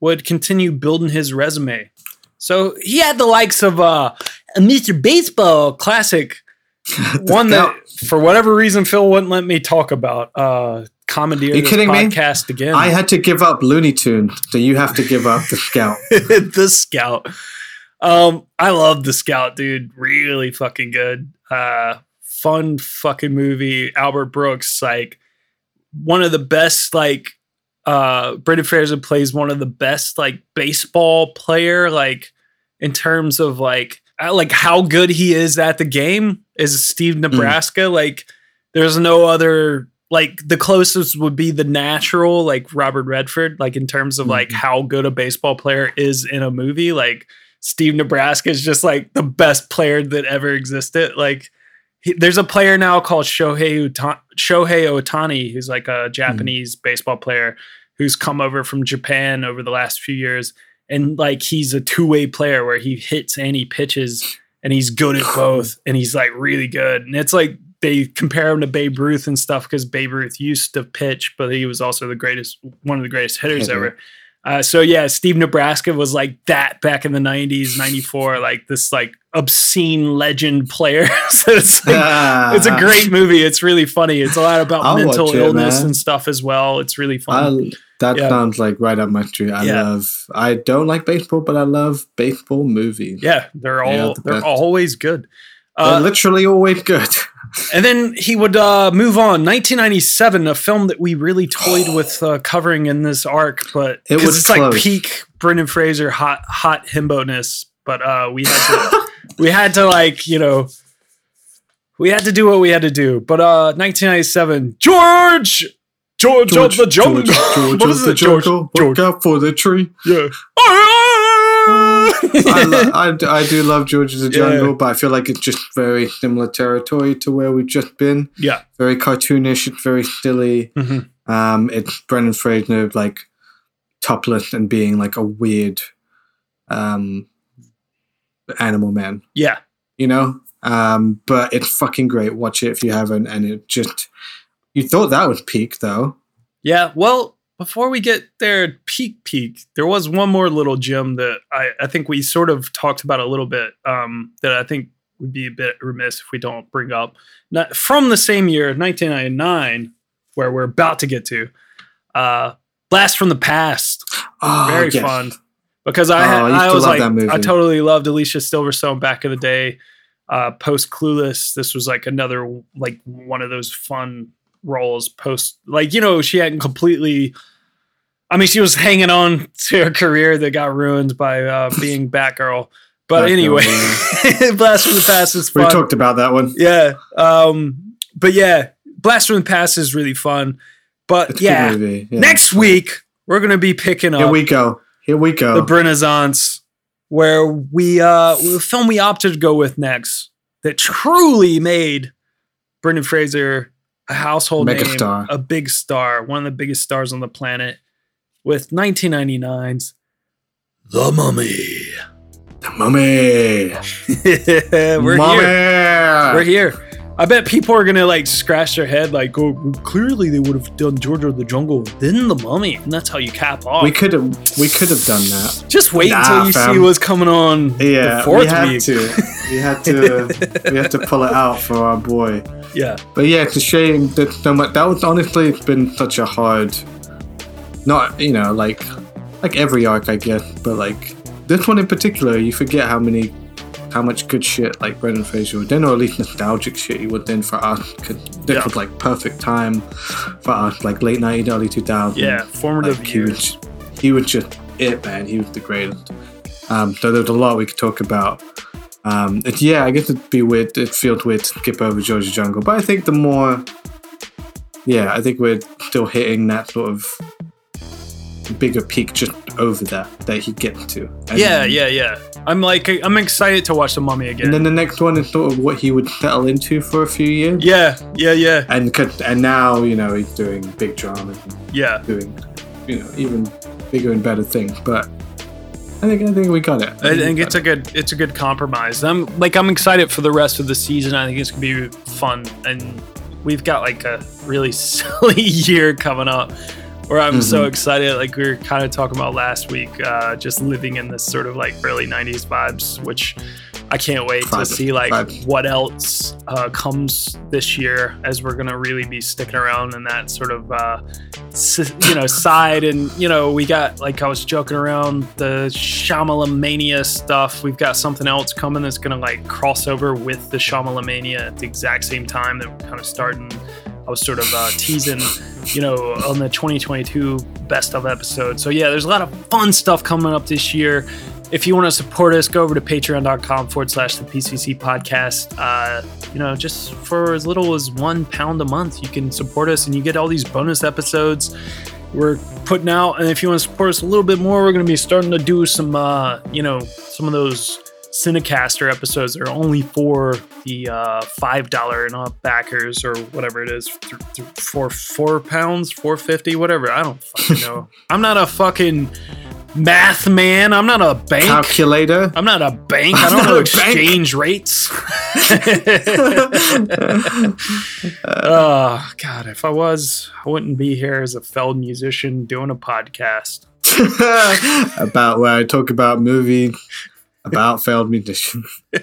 would continue building his resume. So he had the likes of uh, a Mr. Baseball classic, one that for whatever reason Fil wouldn't let me talk about. Uh, commandeer Are you kidding me? podcast again. I had to give up Looney Tune, so you have to give up the Scout. the Scout. Um, I love the Scout, dude. Really fucking good. Uh, fun fucking movie. Albert Brooks, like one of the best, like uh Brendan Fraser plays one of the best like baseball player, like in terms of like uh, like how good he is at the game is Steve Nebraska. Like there's no other like the closest would be the natural like Robert Redford like in terms of like how good a baseball player is in a movie. Like Steve Nebraska is just like the best player that ever existed. Like he, there's a player now called Shohei Uta- Shohei Ohtani who's like a hmm. Japanese baseball player who's come over from Japan over the last few years and like he's a two-way player where he hits and he pitches and he's good at both and he's like really good and it's like they compare him to Babe Ruth and stuff because Babe Ruth used to pitch, but he was also the greatest, one of the greatest hitters Hitter. ever. Uh, so yeah, Steve Nebraska was like that back in the '90s, '94, like this like obscene legend player. so it's like, it's a great movie. It's really funny. It's a lot about I'll mental it, illness man. and stuff as well. It's really fun. I, that Yeah. sounds like right up my street. I Yeah. love. I don't like baseball, but I love baseball movies. yeah, they're all They are the they're always good. They're Uh, literally always good. And then he would uh, move on. 1997, a film that we really toyed with uh, covering in this arc, but It was it's like peak Brendan Fraser hot hot himbo ness. But uh, we had to we had to like you know we had to do what we had to do. But uh, 1997, George. George, of the jungle. George, what of the it, George? jungle. Look out for the tree. Yeah. I, lo- I, d- I do love George of the Yeah. Jungle, but I feel like it's just very similar territory to where we've just been. yeah. Very cartoonish. It's very silly. Mhm. Um, it's Brendan Fraser like topless and being like a weird um, animal man. Yeah. You know, um, but it's fucking great. Watch it if you haven't. And it just you thought that was peak though. Yeah, well, before we get there, peak peak, there was one more little gem that I, I think we sort of talked about a little bit um, that I think would be a bit remiss if we don't bring up. Not, from the same year, 1999, where we're about to get to, uh, Blast from the Past. Oh, Very yes. fun. Because I, Oh, had, I I was like. I totally loved Alicia Silverstone back in the day. Uh, post Clueless, this was like another like one of those fun roles. Post like you know she hadn't completely. I mean, she was hanging on to her career that got ruined by uh, being Batgirl. But Batgirl, anyway, Blast from the Past is We talked about that one. Yeah. Um, but yeah, Blast from the Past is really fun. But yeah. Yeah. next week we're gonna be picking up Here we go. Here we go. the Brenaissance, where we uh the film we opted to go with next that truly made Brendan Fraser a household name, a big star, one of the biggest stars on the planet, with 1999's The Mummy. The mummy. We're mummy. here. We're here. I bet people are gonna like scratch their head, like, "Oh, clearly they would have done Georgia of the Jungle, then the Mummy, and that's how you cap off." We could have. We could have done that. just wait Nah, until you fam. see what's coming on Yeah, the fourth we had week. to. We had to. we had to pull it out for our boy. Yeah, But yeah, it's a shame that so much. That was honestly it's been such a hard. Not you know like, like every arc I guess, but like this one in particular, you forget how many, how much good shit like Brendan Fraser would then, or at least nostalgic shit he would then for us. Cause this Yeah. was like perfect time for us, like late '90s, early 2000s. yeah, formative Like, he years. was, he was just it, man. He was the greatest. Um, so there's a lot we could talk about. Um, it, yeah, I guess it'd be weird. It feels weird to skip over Georgia Jungle, but I think the more, yeah, I think we're still hitting that sort of bigger peak just over that that he gets to. And yeah, yeah, yeah. I'm like, I'm excited to watch the Mummy again. And then the next one is sort of what he would settle into for a few years. yeah, yeah, yeah, And and now you know he's doing big dramas and yeah. doing you know even bigger and better things. But I think I think we got it. I think it's a good it's a good compromise. I'm like I'm excited for the rest of the season. I think it's gonna be fun, and we've got like a really silly year coming up. Where I'm so Mhm. excited, like we were kind of talking about last week, uh, just living in this sort of like early '90s vibes, which I can't wait to see like vibe. what else uh, comes this year, as we're gonna really be sticking around in that sort of uh, s- you know side and you know we got like I was joking around the Shyamalan mania stuff we've got something else coming that's gonna like cross over with the Shyamalan mania at the exact same time that we're kind of starting I was sort of uh, teasing you know on the 2022 best of episode so yeah there's a lot of fun stuff coming up this year if you want to support us, go over to patreon.com forward slash the PCC podcast. Uh, you know, just for as little as one pound a month, you can support us and you get all these bonus episodes we're putting out. And if you want to support us a little bit more, we're going to be starting to do some, uh, you know, some of those Cinecaster episodes that are only for the uh, $5 and up backers or whatever it is th- th- for four pounds, 450, whatever. I don't fucking know. I'm not a fucking math man. I'm not a bank. calculator. I'm not a bank. I I'm don't know a bank. exchange rates. oh God! If I was, I wouldn't be here as a failed musician doing a podcast. about where I talk about movie about failed musicians.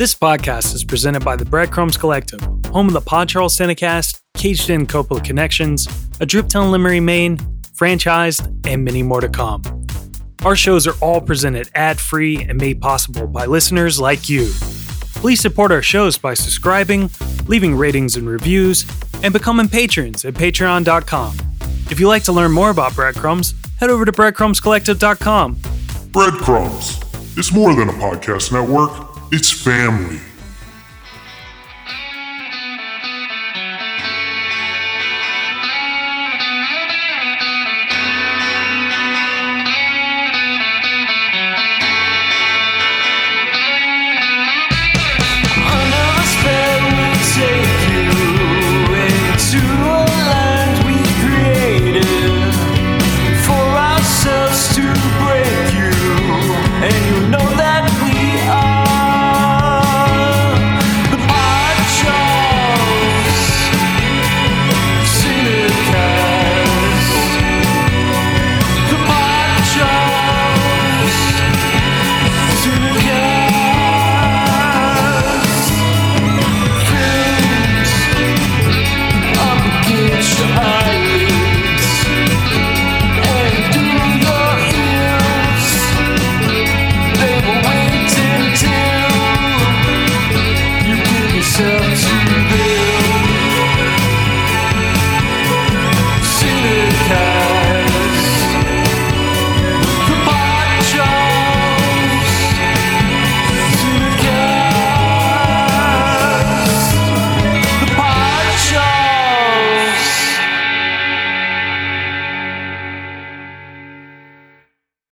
This podcast is presented by the Breadcrumbs Collective, home of the Pod Charles Cinecast, Caged In Coppola Connections, a Driptown Limery, Maine, franchised, and many more to come. Our shows are all presented ad free and made possible by listeners like you. Please support our shows by subscribing, leaving ratings and reviews, and becoming patrons at patreon.com. If you'd like to learn more about Breadcrumbs, head over to breadcrumbscollective.com. Breadcrumbs. It's more than a podcast network, it's family.